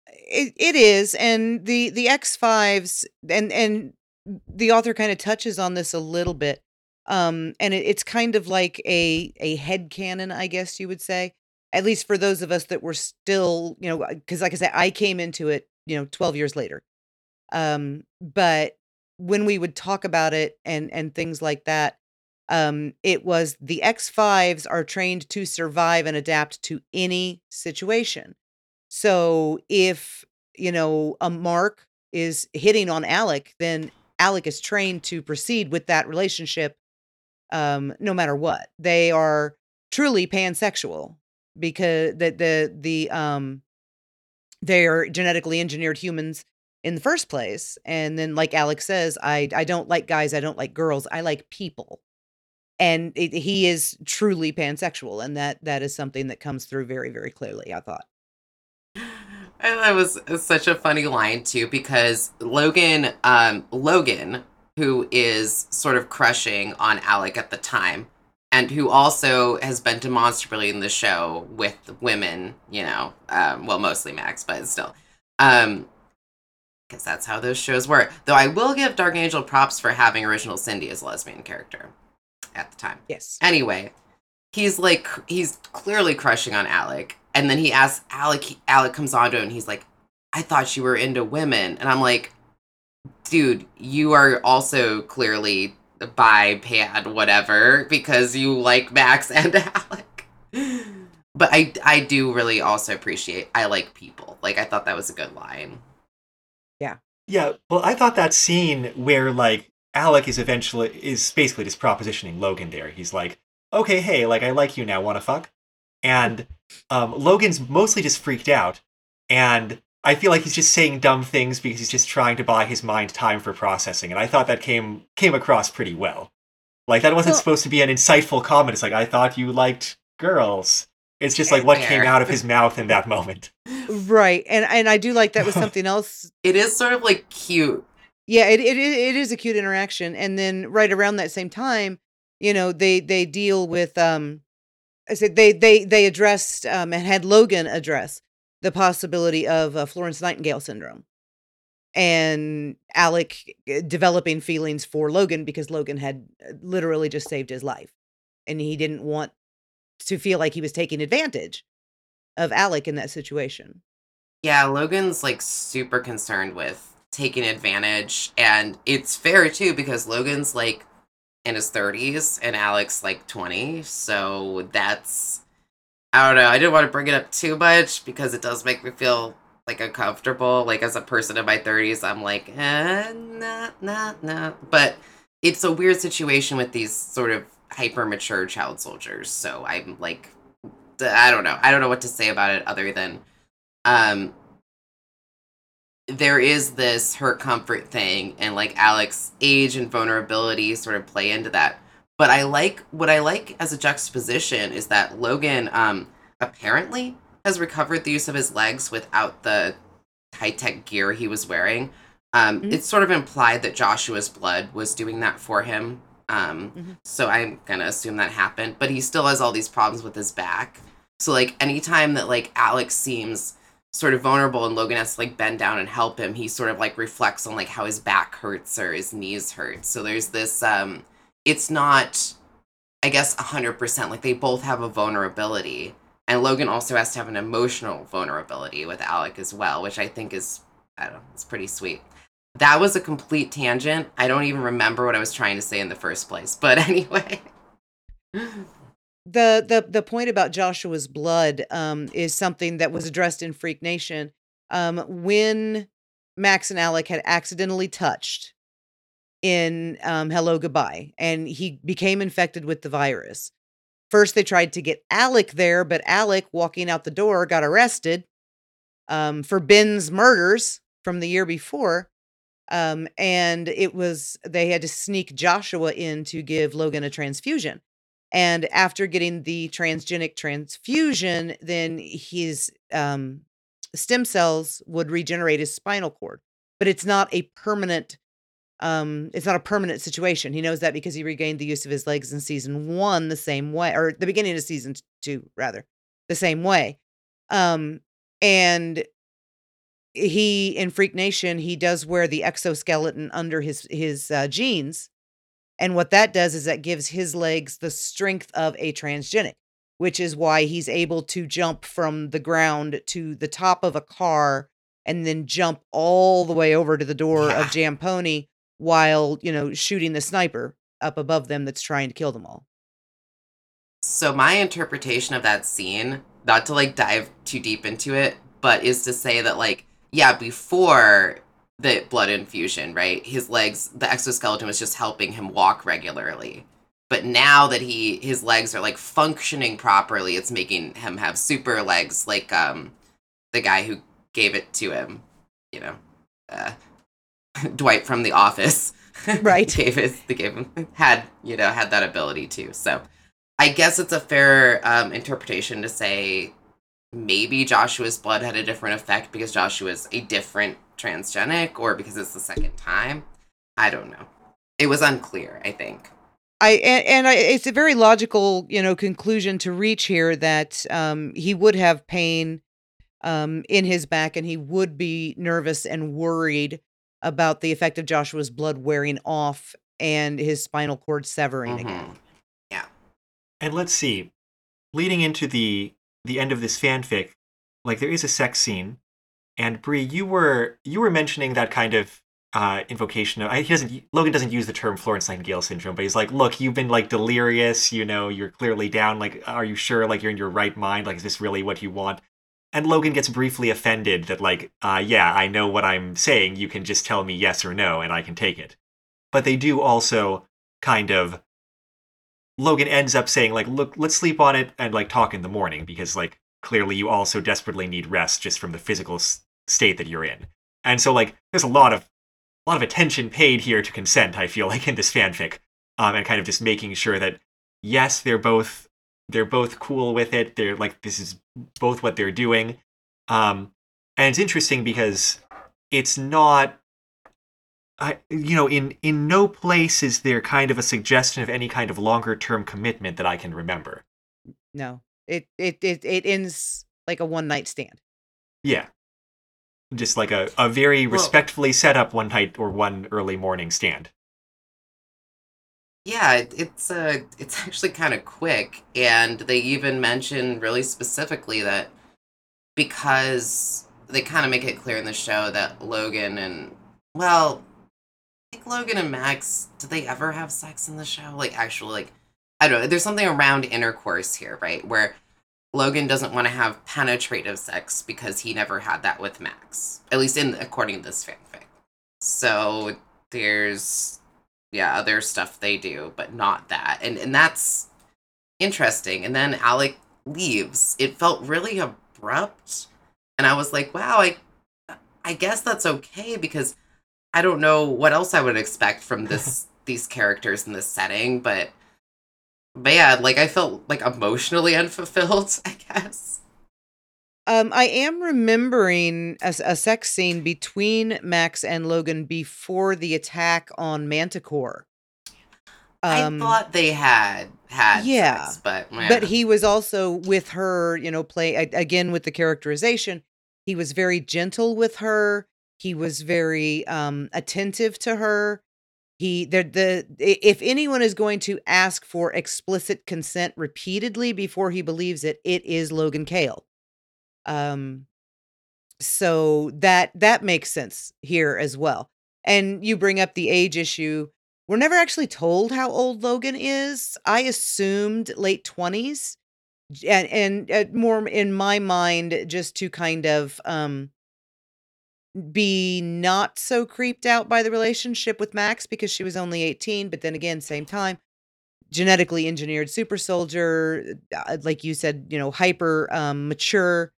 it, it is and the the x5s and and the author kind of touches on this a little bit um and it, it's kind of like a a head canon i guess you would say at least for those of us that were still you know because like i said i came into it you know 12 years later um but when we would talk about it and and things like that um it was the x5s are trained to survive and adapt to any situation so if, you know, a Mark is hitting on Alec, then Alec is trained to proceed with that relationship um no matter what. They are truly pansexual because the the the um they are genetically engineered humans in the first place and then like Alex says I I don't like guys, I don't like girls, I like people. And it, he is truly pansexual and that that is something that comes through very very clearly, I thought. and that was such a funny line too because logan um logan who is sort of crushing on alec at the time and who also has been demonstrably in the show with women you know um well mostly max but still um because that's how those shows were. Though I will give Dark Angel props for having original Cindy as a lesbian character at the time. Yes. Anyway, he's like he's clearly crushing on Alec, and then he asks Alec. He, Alec comes on to him, and he's like, "I thought you were into women," and I'm like, "Dude, you are also clearly bi, pan, whatever, because you like Max and Alec." But I I do really also appreciate I like people. Like I thought that was a good line. Yeah, Yeah, well, I thought that scene where like Alec is eventually is basically just propositioning Logan there. He's like, okay, hey, like I like you now, wanna fuck? And um, Logan's mostly just freaked out, and I feel like he's just saying dumb things because he's just trying to buy his mind time for processing, and I thought that came came across pretty well. Like that wasn't Well- supposed to be an insightful comment. It's like I thought you liked girls. It's just like what came out of his mouth in that moment. Right. And and I do like that with something else. It is sort of like cute. Yeah, it, it it is a cute interaction. And then right around that same time, you know, they they deal with um I said they they they addressed um and had Logan address the possibility of uh, Florence Nightingale syndrome. And Alec uh, developing feelings for Logan because Logan had uh, literally just saved his life. And he didn't want to feel like he was taking advantage of Alec in that situation. Yeah, Logan's like super concerned with taking advantage, and it's fair too because Logan's like in his 30s and Alec's like 20. So that's I don't know. I didn't want to bring it up too much because it does make me feel like uncomfortable. Like as a person in my 30s, I'm like, eh, nah, nah, nah. But it's a weird situation with these sort of hyper mature child soldiers. So I'm like, I don't know. I don't know what to say about it other than, um, there is this hurt comfort thing and like Alec's age and vulnerability sort of play into that. But I like what I like as a juxtaposition is that Logan um apparently has recovered the use of his legs without the high tech gear he was wearing. Um, Mhm. It's sort of implied that Joshua's blood was doing that for him. Um, Mhm. So I'm gonna assume that happened, but he still has all these problems with his back. So like anytime that like Alex seems sort of vulnerable and Logan has to like bend down and help him, he sort of like reflects on like how his back hurts or his knees hurt. So there's this um it's not I guess 100% like they both have a vulnerability and Logan also has to have an emotional vulnerability with Alec as well, which I think is I don't know, it's pretty sweet. That was a complete tangent. I don't even remember what I was trying to say in the first place. But anyway. the the the point about Joshua's blood um is something that was addressed in Freak Nation um when Max and Alec had accidentally touched in um Hello Goodbye and he became infected with the virus. First they tried to get Alec there but Alec walking out the door got arrested um for Ben's murders from the year before. Um and it was they had to sneak Joshua in to give Logan a transfusion. And after getting the transgenic transfusion, then his um, stem cells would regenerate his spinal cord. But it's not a permanent. Um, it's not a permanent situation. He knows that because he regained the use of his legs in season one the same way, or the beginning of season two, rather, the same way. Um, and he in Freak Nation, he does wear the exoskeleton under his his uh, jeans, and what that does is that gives his legs the strength of a transgenic, which is why he's able to jump from the ground to the top of a car and then jump all the way over to the door Yeah. of Jam Pony while, you know, shooting the sniper up above them that's trying to kill them all. So my interpretation of that scene, not to like dive too deep into it, but is to say that like yeah, before the blood infusion, right? His legs, the exoskeleton was just helping him walk regularly. But now that he his legs are like functioning properly, it's making him have super legs like um the guy who gave it to him, you know. Uh Dwight from the office. Right. gave it they gave him had, you know, had that ability too. So I guess it's a fair um, interpretation to say maybe Joshua's blood had a different effect because Joshua's a different transgenic or because it's the second time. I don't know. It was unclear, I think. I and, and I, it's a very logical, you know, conclusion to reach here that um, he would have pain um, in his back, and he would be nervous and worried about the effect of Joshua's blood wearing off and his spinal cord severing again. Yeah. And let's see, leading into the the end of this fanfic, like there is a sex scene, and Brie, you were you were mentioning that kind of uh, invocation. Of, I- he doesn't Logan doesn't use the term Florence Nightingale syndrome, but he's like, look, you've been like delirious. You know, you're clearly down. Like, are you sure? Like, you're in your right mind? Like, is this really what you want? And Logan gets briefly offended that like, uh, yeah, I know what I'm saying. You can just tell me yes or no, and I can take it. But they do also kind of Logan ends up saying like, "Look, let's sleep on it and like talk in the morning because like clearly you also desperately need rest just from the physical s- state that you're in." And so like there's a lot of a lot of attention paid here to consent. I feel like in this fanfic, um, and kind of just making sure that yes, they're both they're both cool with it. They're like this is both what they're doing. Um, and it's interesting because it's not I, you know, in in no place is there kind of a suggestion of any kind of longer term commitment that I can remember. No, it it it it ends like a one night stand. Yeah, just like a a very Well- respectfully set up one night or one early morning stand. Yeah, it, it's uh, it's actually kind of quick, and they even mention really specifically that because they kind of make it clear in the show that Logan and well, Think Logan and Max did they ever have sex in the show? Like actually, like I don't know. There's something around intercourse here, right? Where Logan doesn't want to have penetrative sex because he never had that with Max, at least in according to this fanfic. So there's yeah other stuff they do but not that and and that's interesting and then alec leaves it felt really abrupt and i was like wow i i guess that's okay because i don't know what else i would expect from this these characters in this setting but but yeah like i felt like emotionally unfulfilled i guess Um, I am remembering a sex scene between Max and Logan before the attack on Manticore. Um, i thought they had had yeah, sex, but but he was also with her. You know, play again with the characterization. He was very gentle with her. He was very um attentive to her. He the the if anyone is going to ask for explicit consent repeatedly before he believes it, it is Logan Cale. Um so that that makes sense here as well. And you bring up the age issue. We're never actually told how old Logan is. I assumed late 20s and and uh, more in my mind just to kind of um be not so creeped out by the relationship with Max because she was only 18, but then again, same time, genetically engineered super soldier, uh, like you said, you know, hyper um, mature,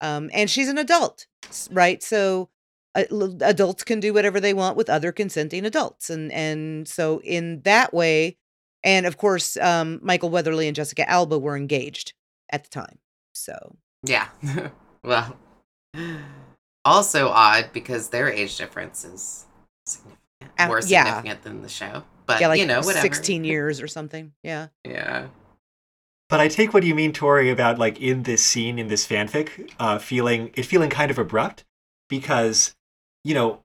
um, and she's an adult, right? So uh, adults can do whatever they want with other consenting adults, and and so in that way, and of course, um, Michael Weatherly and Jessica Alba were engaged at the time, so Yeah. well, also odd because their age difference is significant, Uh, more yeah. significant than the show. But yeah, like you know, whatever. 16 years or something. Yeah. Yeah. But I take what you mean, Tori, about like in this scene in this fanfic, uh, feeling it feeling kind of abrupt because, you know,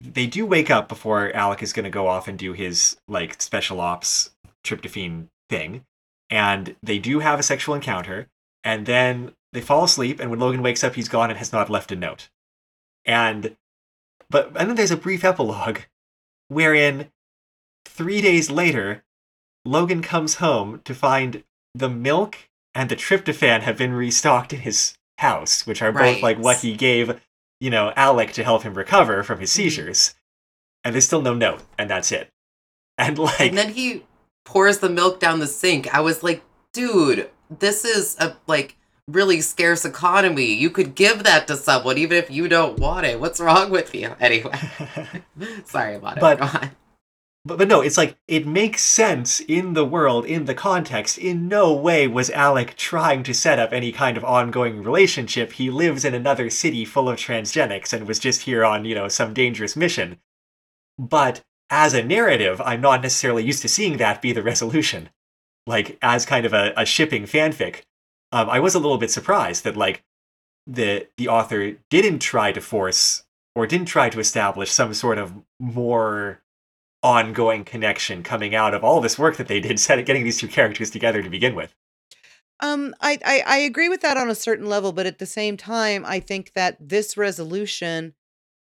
they do wake up before Alec is going to go off and do his like special ops tryptophan thing, and they do have a sexual encounter, and then they fall asleep, and when Logan wakes up, he's gone and has not left a note, and but and then there's a brief epilogue wherein three days later, Logan comes home to find the milk and the tryptophan have been restocked in his house, which are both like what he gave, you know, Alec to help him recover from his Mhm. seizures. And there's still no note, and that's it. And like, and then he pours the milk down the sink. I was like, dude, this is a like really scarce economy. You could give that to someone even if you don't want it. What's wrong with you? Anyway. Sorry about it. But-. But, but no, it's like it makes sense in the world, in the context. In no way was Alec trying to set up any kind of ongoing relationship. He lives in another city full of transgenics and was just here on, you know, some dangerous mission. But as a narrative, I'm not necessarily used to seeing that be the resolution. Like, as kind of a, a shipping fanfic, um, I was a little bit surprised that, like, the the author didn't try to force or didn't try to establish some sort of more ongoing connection coming out of all this work that they did getting these two characters together to begin with. Um, I, I I agree with that on a certain level, but at the same time, I think that this resolution,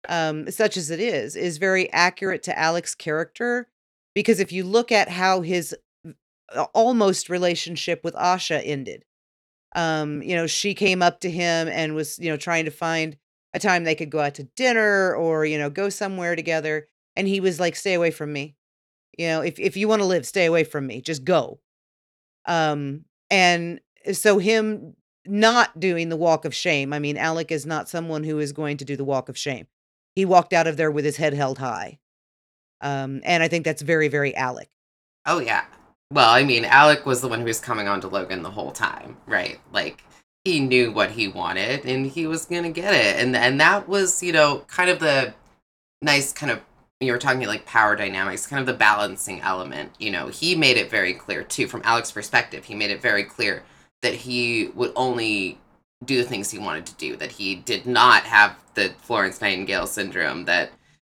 um, such as it is, is very accurate to Alec's character because if you look at how his uh, almost relationship with Asha ended, um, you know, she came up to him and was, you know, trying to find a time they could go out to dinner or you know go somewhere together, and he was like, "Stay away from me." You know, if if you want to live, stay away from me. Just go. Um, and so him not doing the walk of shame. I mean, Alec is not someone who is going to do the walk of shame. He walked out of there with his head held high. Um, and I think that's very, very Alec. Oh yeah. Well, I mean, Alec was the one who was coming on to Logan the whole time, right? Like he knew what he wanted and he was going to get it. And and that was, you know, kind of the nice kind of you were talking like power dynamics, kind of the balancing element. You know, he made it very clear too from Alec's perspective. He made it very clear that he would only do the things he wanted to do, that he did not have the Florence Nightingale syndrome, that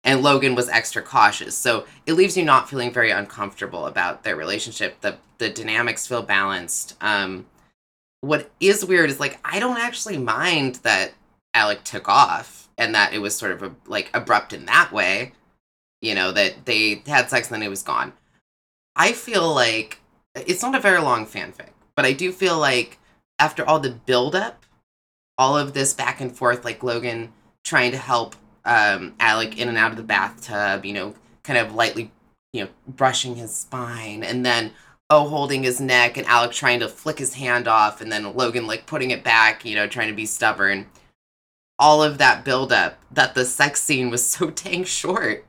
and Logan was extra cautious. So it leaves you not feeling very uncomfortable about their relationship. The the dynamics feel balanced. Um, what is weird is like I don't actually mind that Alec took off and that it was sort of a, like abrupt in that way. You know that they had sex and then it was gone. I feel like it's not a very long fanfic, but I do feel like after all the build up, all of this back and forth, like Logan trying to help um, Alec in and out of the bathtub, you know, kind of lightly, you know, brushing his spine, and then oh, holding his neck, and Alec trying to flick his hand off, and then Logan like putting it back, you know, trying to be stubborn. All of that buildup, that the sex scene was so dang short.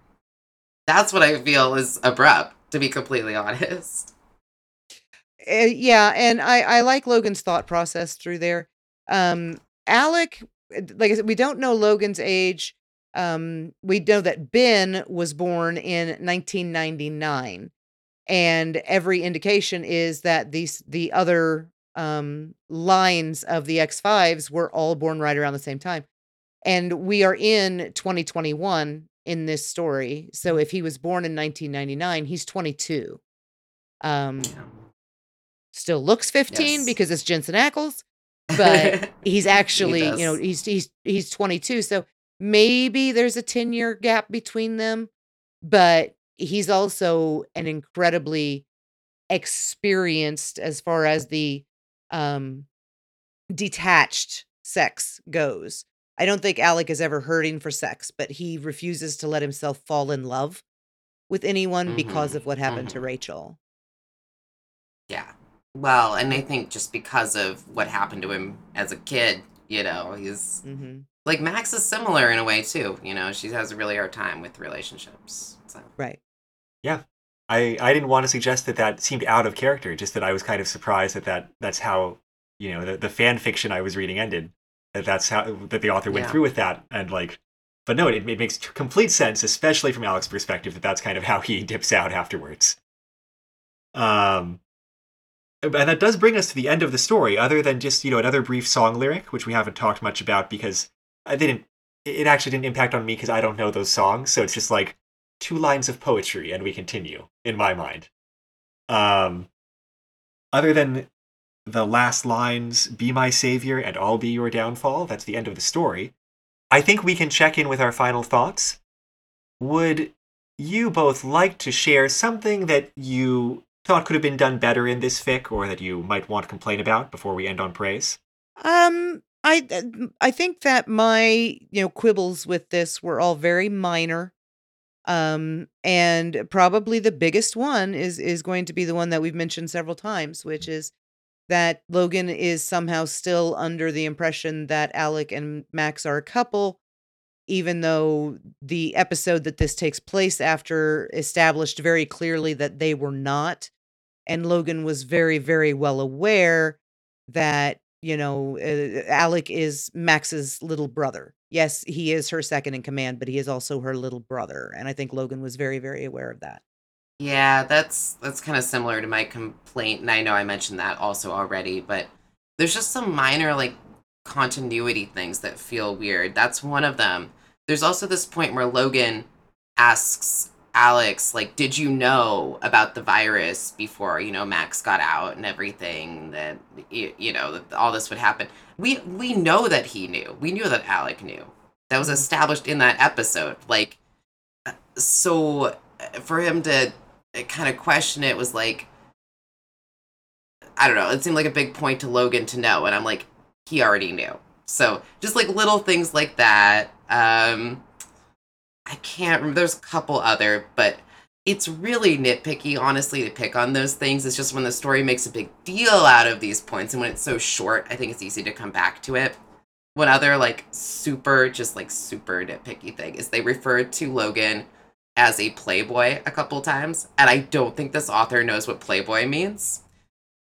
That's what I feel is abrupt, to be completely honest. Uh, yeah, and I I like Logan's thought process through there. Um, Alec, like I said, we don't know Logan's age. Um, we know that Ben was born in 1999, and every indication is that these the other um, lines of the X5s were all born right around the same time. And we are in 2021 in this story. So if he was born in 1999, he's 22. Um, still looks 15 Yes. because it's Jensen Ackles, but he's actually, does. you know, he's he's he's 22. So maybe there's a 10 year gap between them, but he's also an incredibly experienced as far as the um detached sex goes. I don't think Alec is ever hurting for sex, but he refuses to let himself fall in love with anyone because Mhm, of what happened to mhm. Rachel. Yeah. Well, and I think just because of what happened to him as a kid, you know, he's hmm like Max is similar in a way too. You know, she has a really hard time with relationships. So Right. Yeah. I, I didn't want to suggest that that seemed out of character, just that I was kind of surprised that, that that's how, you know, the, the fan fiction I was reading ended. That that's how, that the author went Yeah. through with that. And like, but no, it, it makes complete sense, especially from Alec's perspective, that that's kind of how he dips out afterwards. Um, and that does bring us to the end of the story, other than just, you know, another brief song lyric, which we haven't talked much about because I didn't, it actually didn't impact on me because I don't know those songs. So it's just like, two lines of poetry and we continue in my mind um other than the last lines be my savior and i'll be your downfall that's the end of the story i think we can check in with our final thoughts would you both like to share something that you thought could have been done better in this fic or that you might want to complain about before we end on praise Um, I uh, I think that my you know quibbles with this were all very minor. Um, and probably the biggest one is is going to be the one that we've mentioned several times, which is that Logan is somehow still under the impression that Alec and Max are a couple, even though the episode that this takes place after established very clearly that they were not. And Logan was very, very well aware that, you know, uh, Alec is Max's little brother. Yes, he is her second in command, but he is also her little brother. And I think Logan was very, very aware of that. Yeah, that's that's kind of similar to my complaint, and I know I mentioned that also already, but there's just some minor like continuity things that feel weird. That's one of them. There's also this point where Logan asks Alex, like, did you know about the virus before, you know, Max got out and everything that you, you know, that all this would happen. We we know that he knew. We knew that Alec knew. That was established in that episode. Like uh, so uh, for him to kind of question it was like I don't know. It seemed like a big point to Logan to know, and I'm like, he already knew. So just like little things like that. Um, I can't remember. There's a couple other, but it's really nitpicky, honestly, to pick on those things. It's just when the story makes a big deal out of these points and when it's so short, I think it's easy to come back to it. One other, like, super, just like super nitpicky thing is they refer to Logan as a playboy a couple times. And I don't think this author knows what playboy means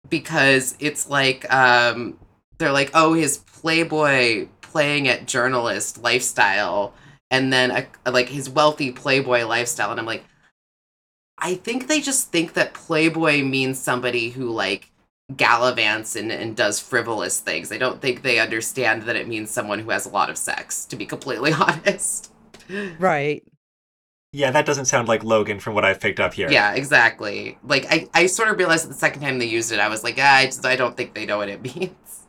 because it's like, um, they're like, oh, his playboy playing at journalist lifestyle and then a, like his wealthy playboy lifestyle. And I'm like, I think they just think that playboy means somebody who like gallivants and, and does frivolous things. I don't think they understand that it means someone who has a lot of sex, to be completely honest. Right. Yeah, that doesn't sound like Logan from what I've picked up here. Yeah, exactly. Like I, I sort of realized that the second time they used it, I was like, ah, I just I don't think they know what it means.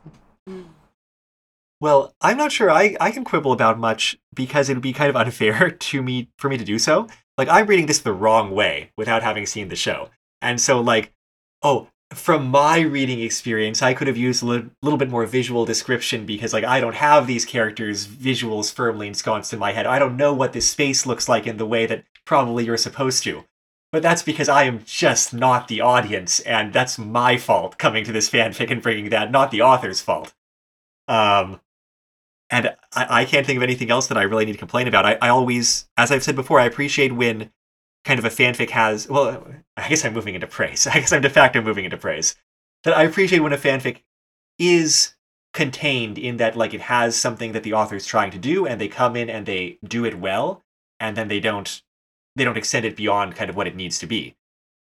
Well, I'm not sure I, I can quibble about much because it would be kind of unfair to me for me to do so. Like I'm reading this the wrong way without having seen the show. And so like, oh, from my reading experience, I could have used a li- little bit more visual description because like I don't have these characters' visuals firmly ensconced in my head. I don't know what this space looks like in the way that probably you're supposed to. But that's because I am just not the audience, and that's my fault coming to this fanfic and bringing that, not the author's fault. Um, and I, I can't think of anything else that I really need to complain about. I, I always, as I've said before, I appreciate when kind of a fanfic has. Well, I guess I'm moving into praise. I guess I'm de facto moving into praise. That I appreciate when a fanfic is contained in that, like, it has something that the author's trying to do, and they come in and they do it well, and then they don't they don't extend it beyond kind of what it needs to be.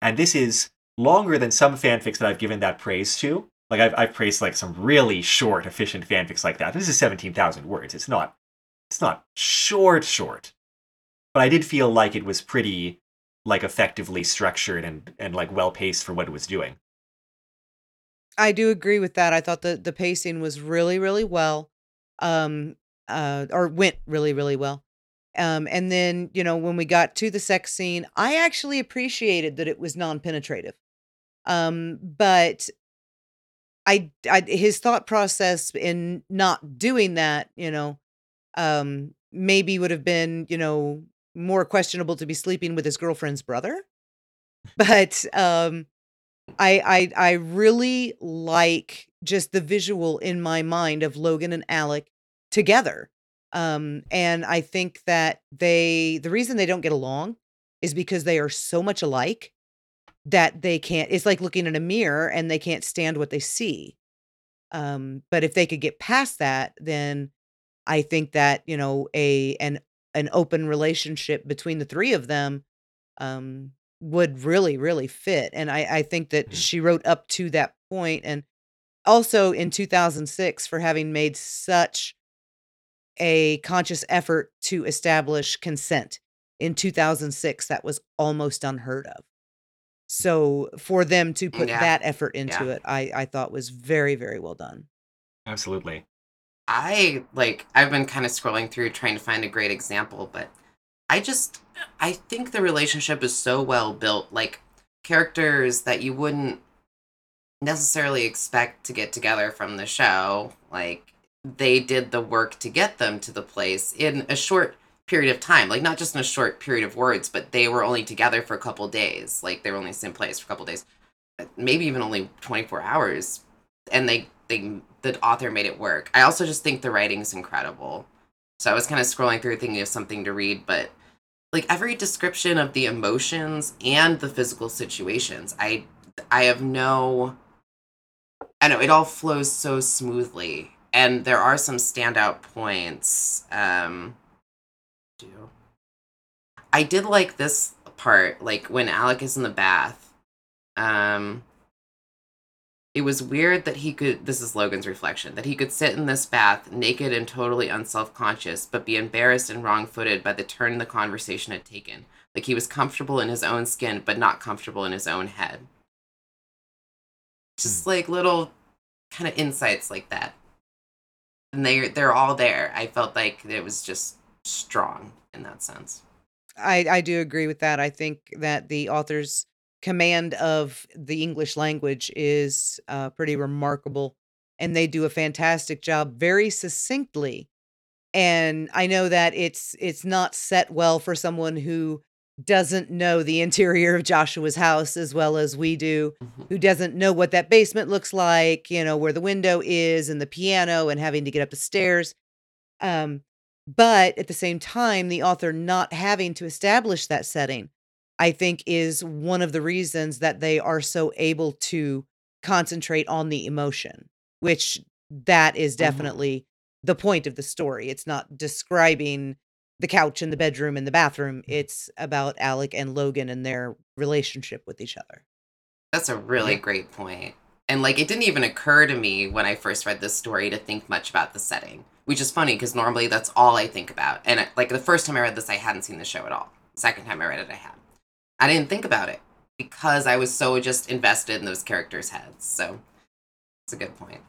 And this is longer than some fanfics that I've given that praise to. Like I've I've praised like some really short, efficient fanfics like that. This is seventeen thousand words. It's not it's not short, short. But I did feel like it was pretty like effectively structured and and like well paced for what it was doing. I do agree with that. I thought the the pacing was really really well, um, uh, or went really really well. Um, and then you know when we got to the sex scene, I actually appreciated that it was non penetrative. Um, but I, I his thought process in not doing that, you know, um, maybe would have been, you know, more questionable to be sleeping with his girlfriend's brother. But um, I, I, I really like just the visual in my mind of Logan and Alec together. Um, and I think that they, the reason they don't get along is because they are so much alike that they can't it's like looking in a mirror and they can't stand what they see. Um but if they could get past that then i think that you know a an an open relationship between the three of them um would really really fit and i i think that Mhm. she wrote up to that point and also in 2006 for having made such a conscious effort to establish consent. In 2006 that was almost unheard of so for them to put Yeah. that effort into Yeah. it i i thought was very very well done Absolutely. I like I've been kind of scrolling through trying to find a great example, but I just I think the relationship is so well built, like characters that you wouldn't necessarily expect to get together from the show. Like they did the work to get them to the place in a short period of time. Like not just in a short period of words, but they were only together for a couple days. Like they were only in the same place for a couple days. Maybe even only 24 hours. And they they the author made it work. I also just think the writing's incredible. So I was kind of scrolling through thinking of something to read, but like every description of the emotions and the physical situations, I I have no I know it all flows so smoothly. And there are some standout points. Um do. I did like this part, like when Alec is in the bath. Um it was weird that he could this is Logan's reflection that he could sit in this bath naked and totally unself-conscious but be embarrassed and wrong-footed by the turn the conversation had taken. Like he was comfortable in his own skin but not comfortable in his own head. Just like little kind of insights like that. And they they're all there. I felt like it was just strong in that sense I, I do agree with that. I think that the author's command of the English language is uh, pretty remarkable, and they do a fantastic job, very succinctly. And I know that it's it's not set well for someone who doesn't know the interior of Joshua's house as well as we do, Mhm. who doesn't know what that basement looks like, you know, where the window is and the piano and having to get up the stairs. Um, but at the same time, the author not having to establish that setting, I think, is one of the reasons that they are so able to concentrate on the emotion, which that is Mhm. definitely the point of the story. It's not describing the couch and the bedroom and the bathroom. It's about Alec and Logan and their relationship with each other. That's a really Yeah. great point. And like, it didn't even occur to me when I first read this story to think much about the setting, which is funny because normally that's all I think about. And it- like the first time I read this, I hadn't seen the show at all. Second time I read it, I had. I didn't think about it because I was so just invested in those characters' heads. So it's a good point.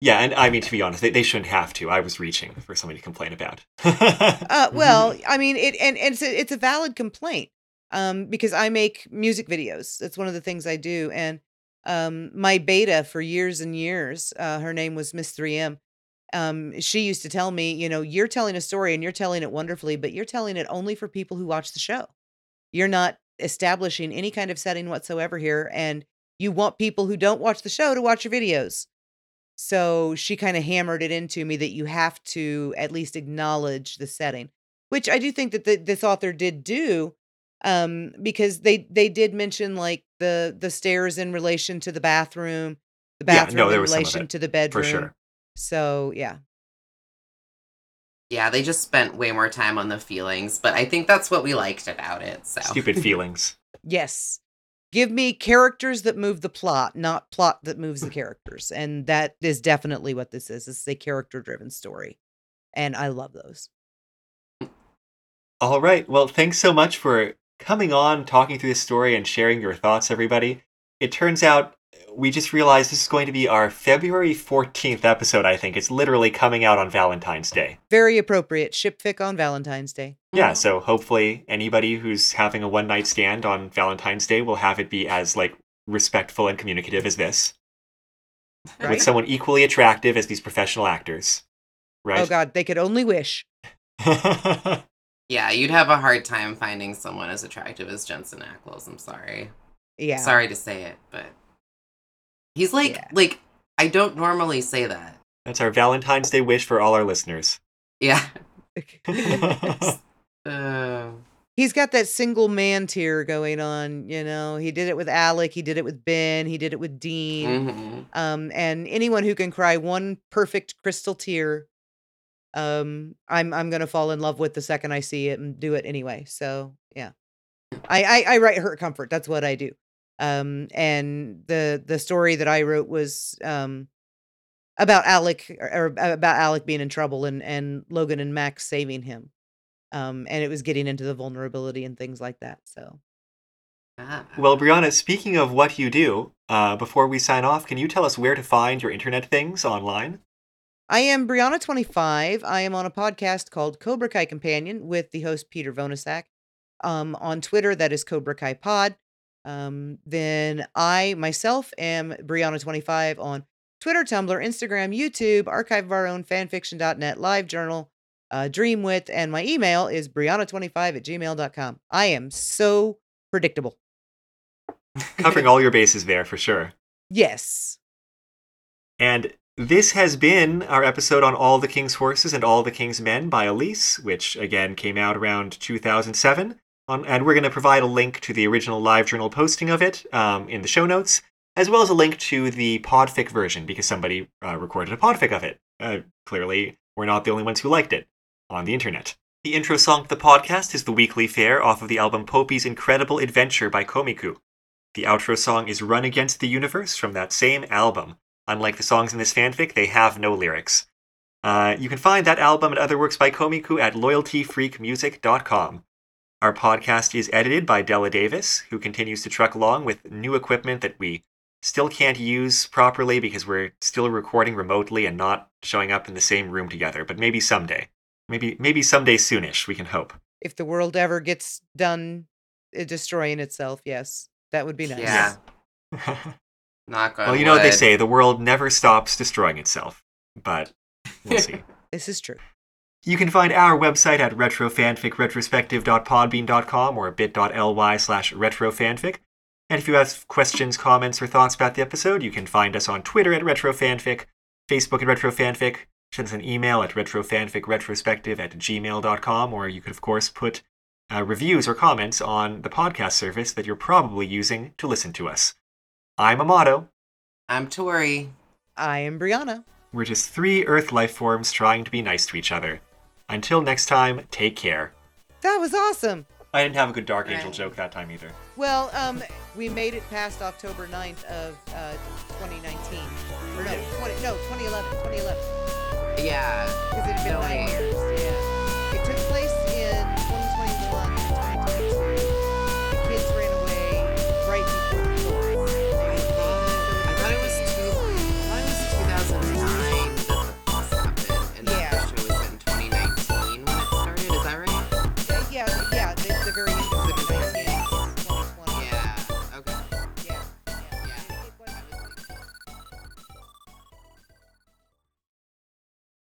Yeah, and I mean to be honest, they, they shouldn't have to. I was reaching for somebody to complain about. Uh, well, I mean, it and, and it's a, it's a valid complaint um, because I make music videos. That's one of the things I do. And um, my beta for years and years, uh, her name was Miss 3M. Um, she used to tell me, you know, you're telling a story and you're telling it wonderfully, but you're telling it only for people who watch the show. You're not establishing any kind of setting whatsoever here, and you want people who don't watch the show to watch your videos. So she kind of hammered it into me that you have to at least acknowledge the setting, which I do think that the, this author did do, um, because they they did mention like the the stairs in relation to the bathroom, the Yeah, no, bathroom in was some of relation to the bedroom. for sure. So yeah, Yeah, they just spent way more time on the feelings, but I think that's what we liked about it. So Stupid feelings. yes, give me characters that move the plot, not plot that moves the characters, and that is definitely what this is. This is a character driven story, and I love those. All right. Well, thanks so much for coming on, talking through this story, and sharing your thoughts, everybody. It turns out we just realized this is going to be our February 14th episode, I think. It's literally coming out on Valentine's Day. Very appropriate. Shipfic on Valentine's Day. Yeah, so hopefully anybody who's having a one night stand on Valentine's Day will have it be as like respectful and communicative as this. Right. With someone equally attractive as these professional actors. Right? Oh God, they could only wish. yeah, you'd have a hard time finding someone as attractive as Jensen Ackles. I'm sorry. Yeah. Sorry to say it, but he's like Yeah. like I don't normally say that. That's our Valentine's Day wish for all our listeners. Yeah. Uh, He's got that single man tear going on, you know. He did it with Alec, he did it with Ben, he did it with Dean. mhm. Um, and anyone who can cry one perfect crystal tear, um, I'm I'm gonna fall in love with the second I see it and do it anyway. So yeah. I, I, I write hurt comfort. That's what I do. Um, and the the story that I wrote was um about Alec or, or about Alec being in trouble and and Logan and Max saving him. Um, and it was getting into the vulnerability and things like that. So Ah. Well, Brianna, speaking of what you do, uh, before we sign off, can you tell us where to find your internet things online? I am Brianna25. I am on a podcast called Cobra Kai Companion with the host Peter Vonasak. Um, on Twitter, that is Cobra Kai Pod. Um, then I myself am Brianna25 on Twitter, Tumblr, Instagram, YouTube, archive of our own, fanfiction.net, live journal, uh, Dreamwidth, and my email is Brianna25 at gmail.com. I am so predictable. Covering all your bases there for sure. Yes. And this has been our episode on All the King's Horses and All the King's Men by Elise, which again came out around 2007. On, and we're going to provide a link to the original live journal posting of it um, in the show notes, as well as a link to the podfic version because somebody uh, recorded a podfic of it. Uh, clearly, we're not the only ones who liked it on the internet. The intro song to the podcast is The Weekly Fair off of the album Poupi's Incredible Adventure by Komiku. The outro song is Run Against the Universe from that same album. Unlike the songs in this fanfic, they have no lyrics. Uh, you can find that album and other works by Komiku at loyaltyfreakmusic.com. Our podcast is edited by Della Davis, who continues to truck along with new equipment that we still can't use properly because we're still recording remotely and not showing up in the same room together. But maybe someday. Maybe maybe someday soonish, we can hope. If the world ever gets done uh, destroying itself, yes, that would be nice. Yeah. Knock on well, you know what they wood. say, the world never stops destroying itself. But we'll see. This is true. You can find our website at retrofanficretrospective.podbean.com or bit.ly slash retrofanfic. And if you have questions, comments, or thoughts about the episode, you can find us on Twitter at retrofanfic, Facebook at retrofanfic, send us an email at retrofanficretrospective at gmail.com, or you could, of course, put uh, reviews or comments on the podcast service that you're probably using to listen to us. I'm Amato. I'm Tori. I am Brianna. We're just three Earth life forms trying to be nice to each other. Until next time, take care. That was awesome. I didn't have a good Dark Angel Right. joke that time either. Well, um, we made it past October 9th of uh, 2019. Or no, 20, no, 2011. 2011. Yeah. Because it had been No nine years. Yeah. It took place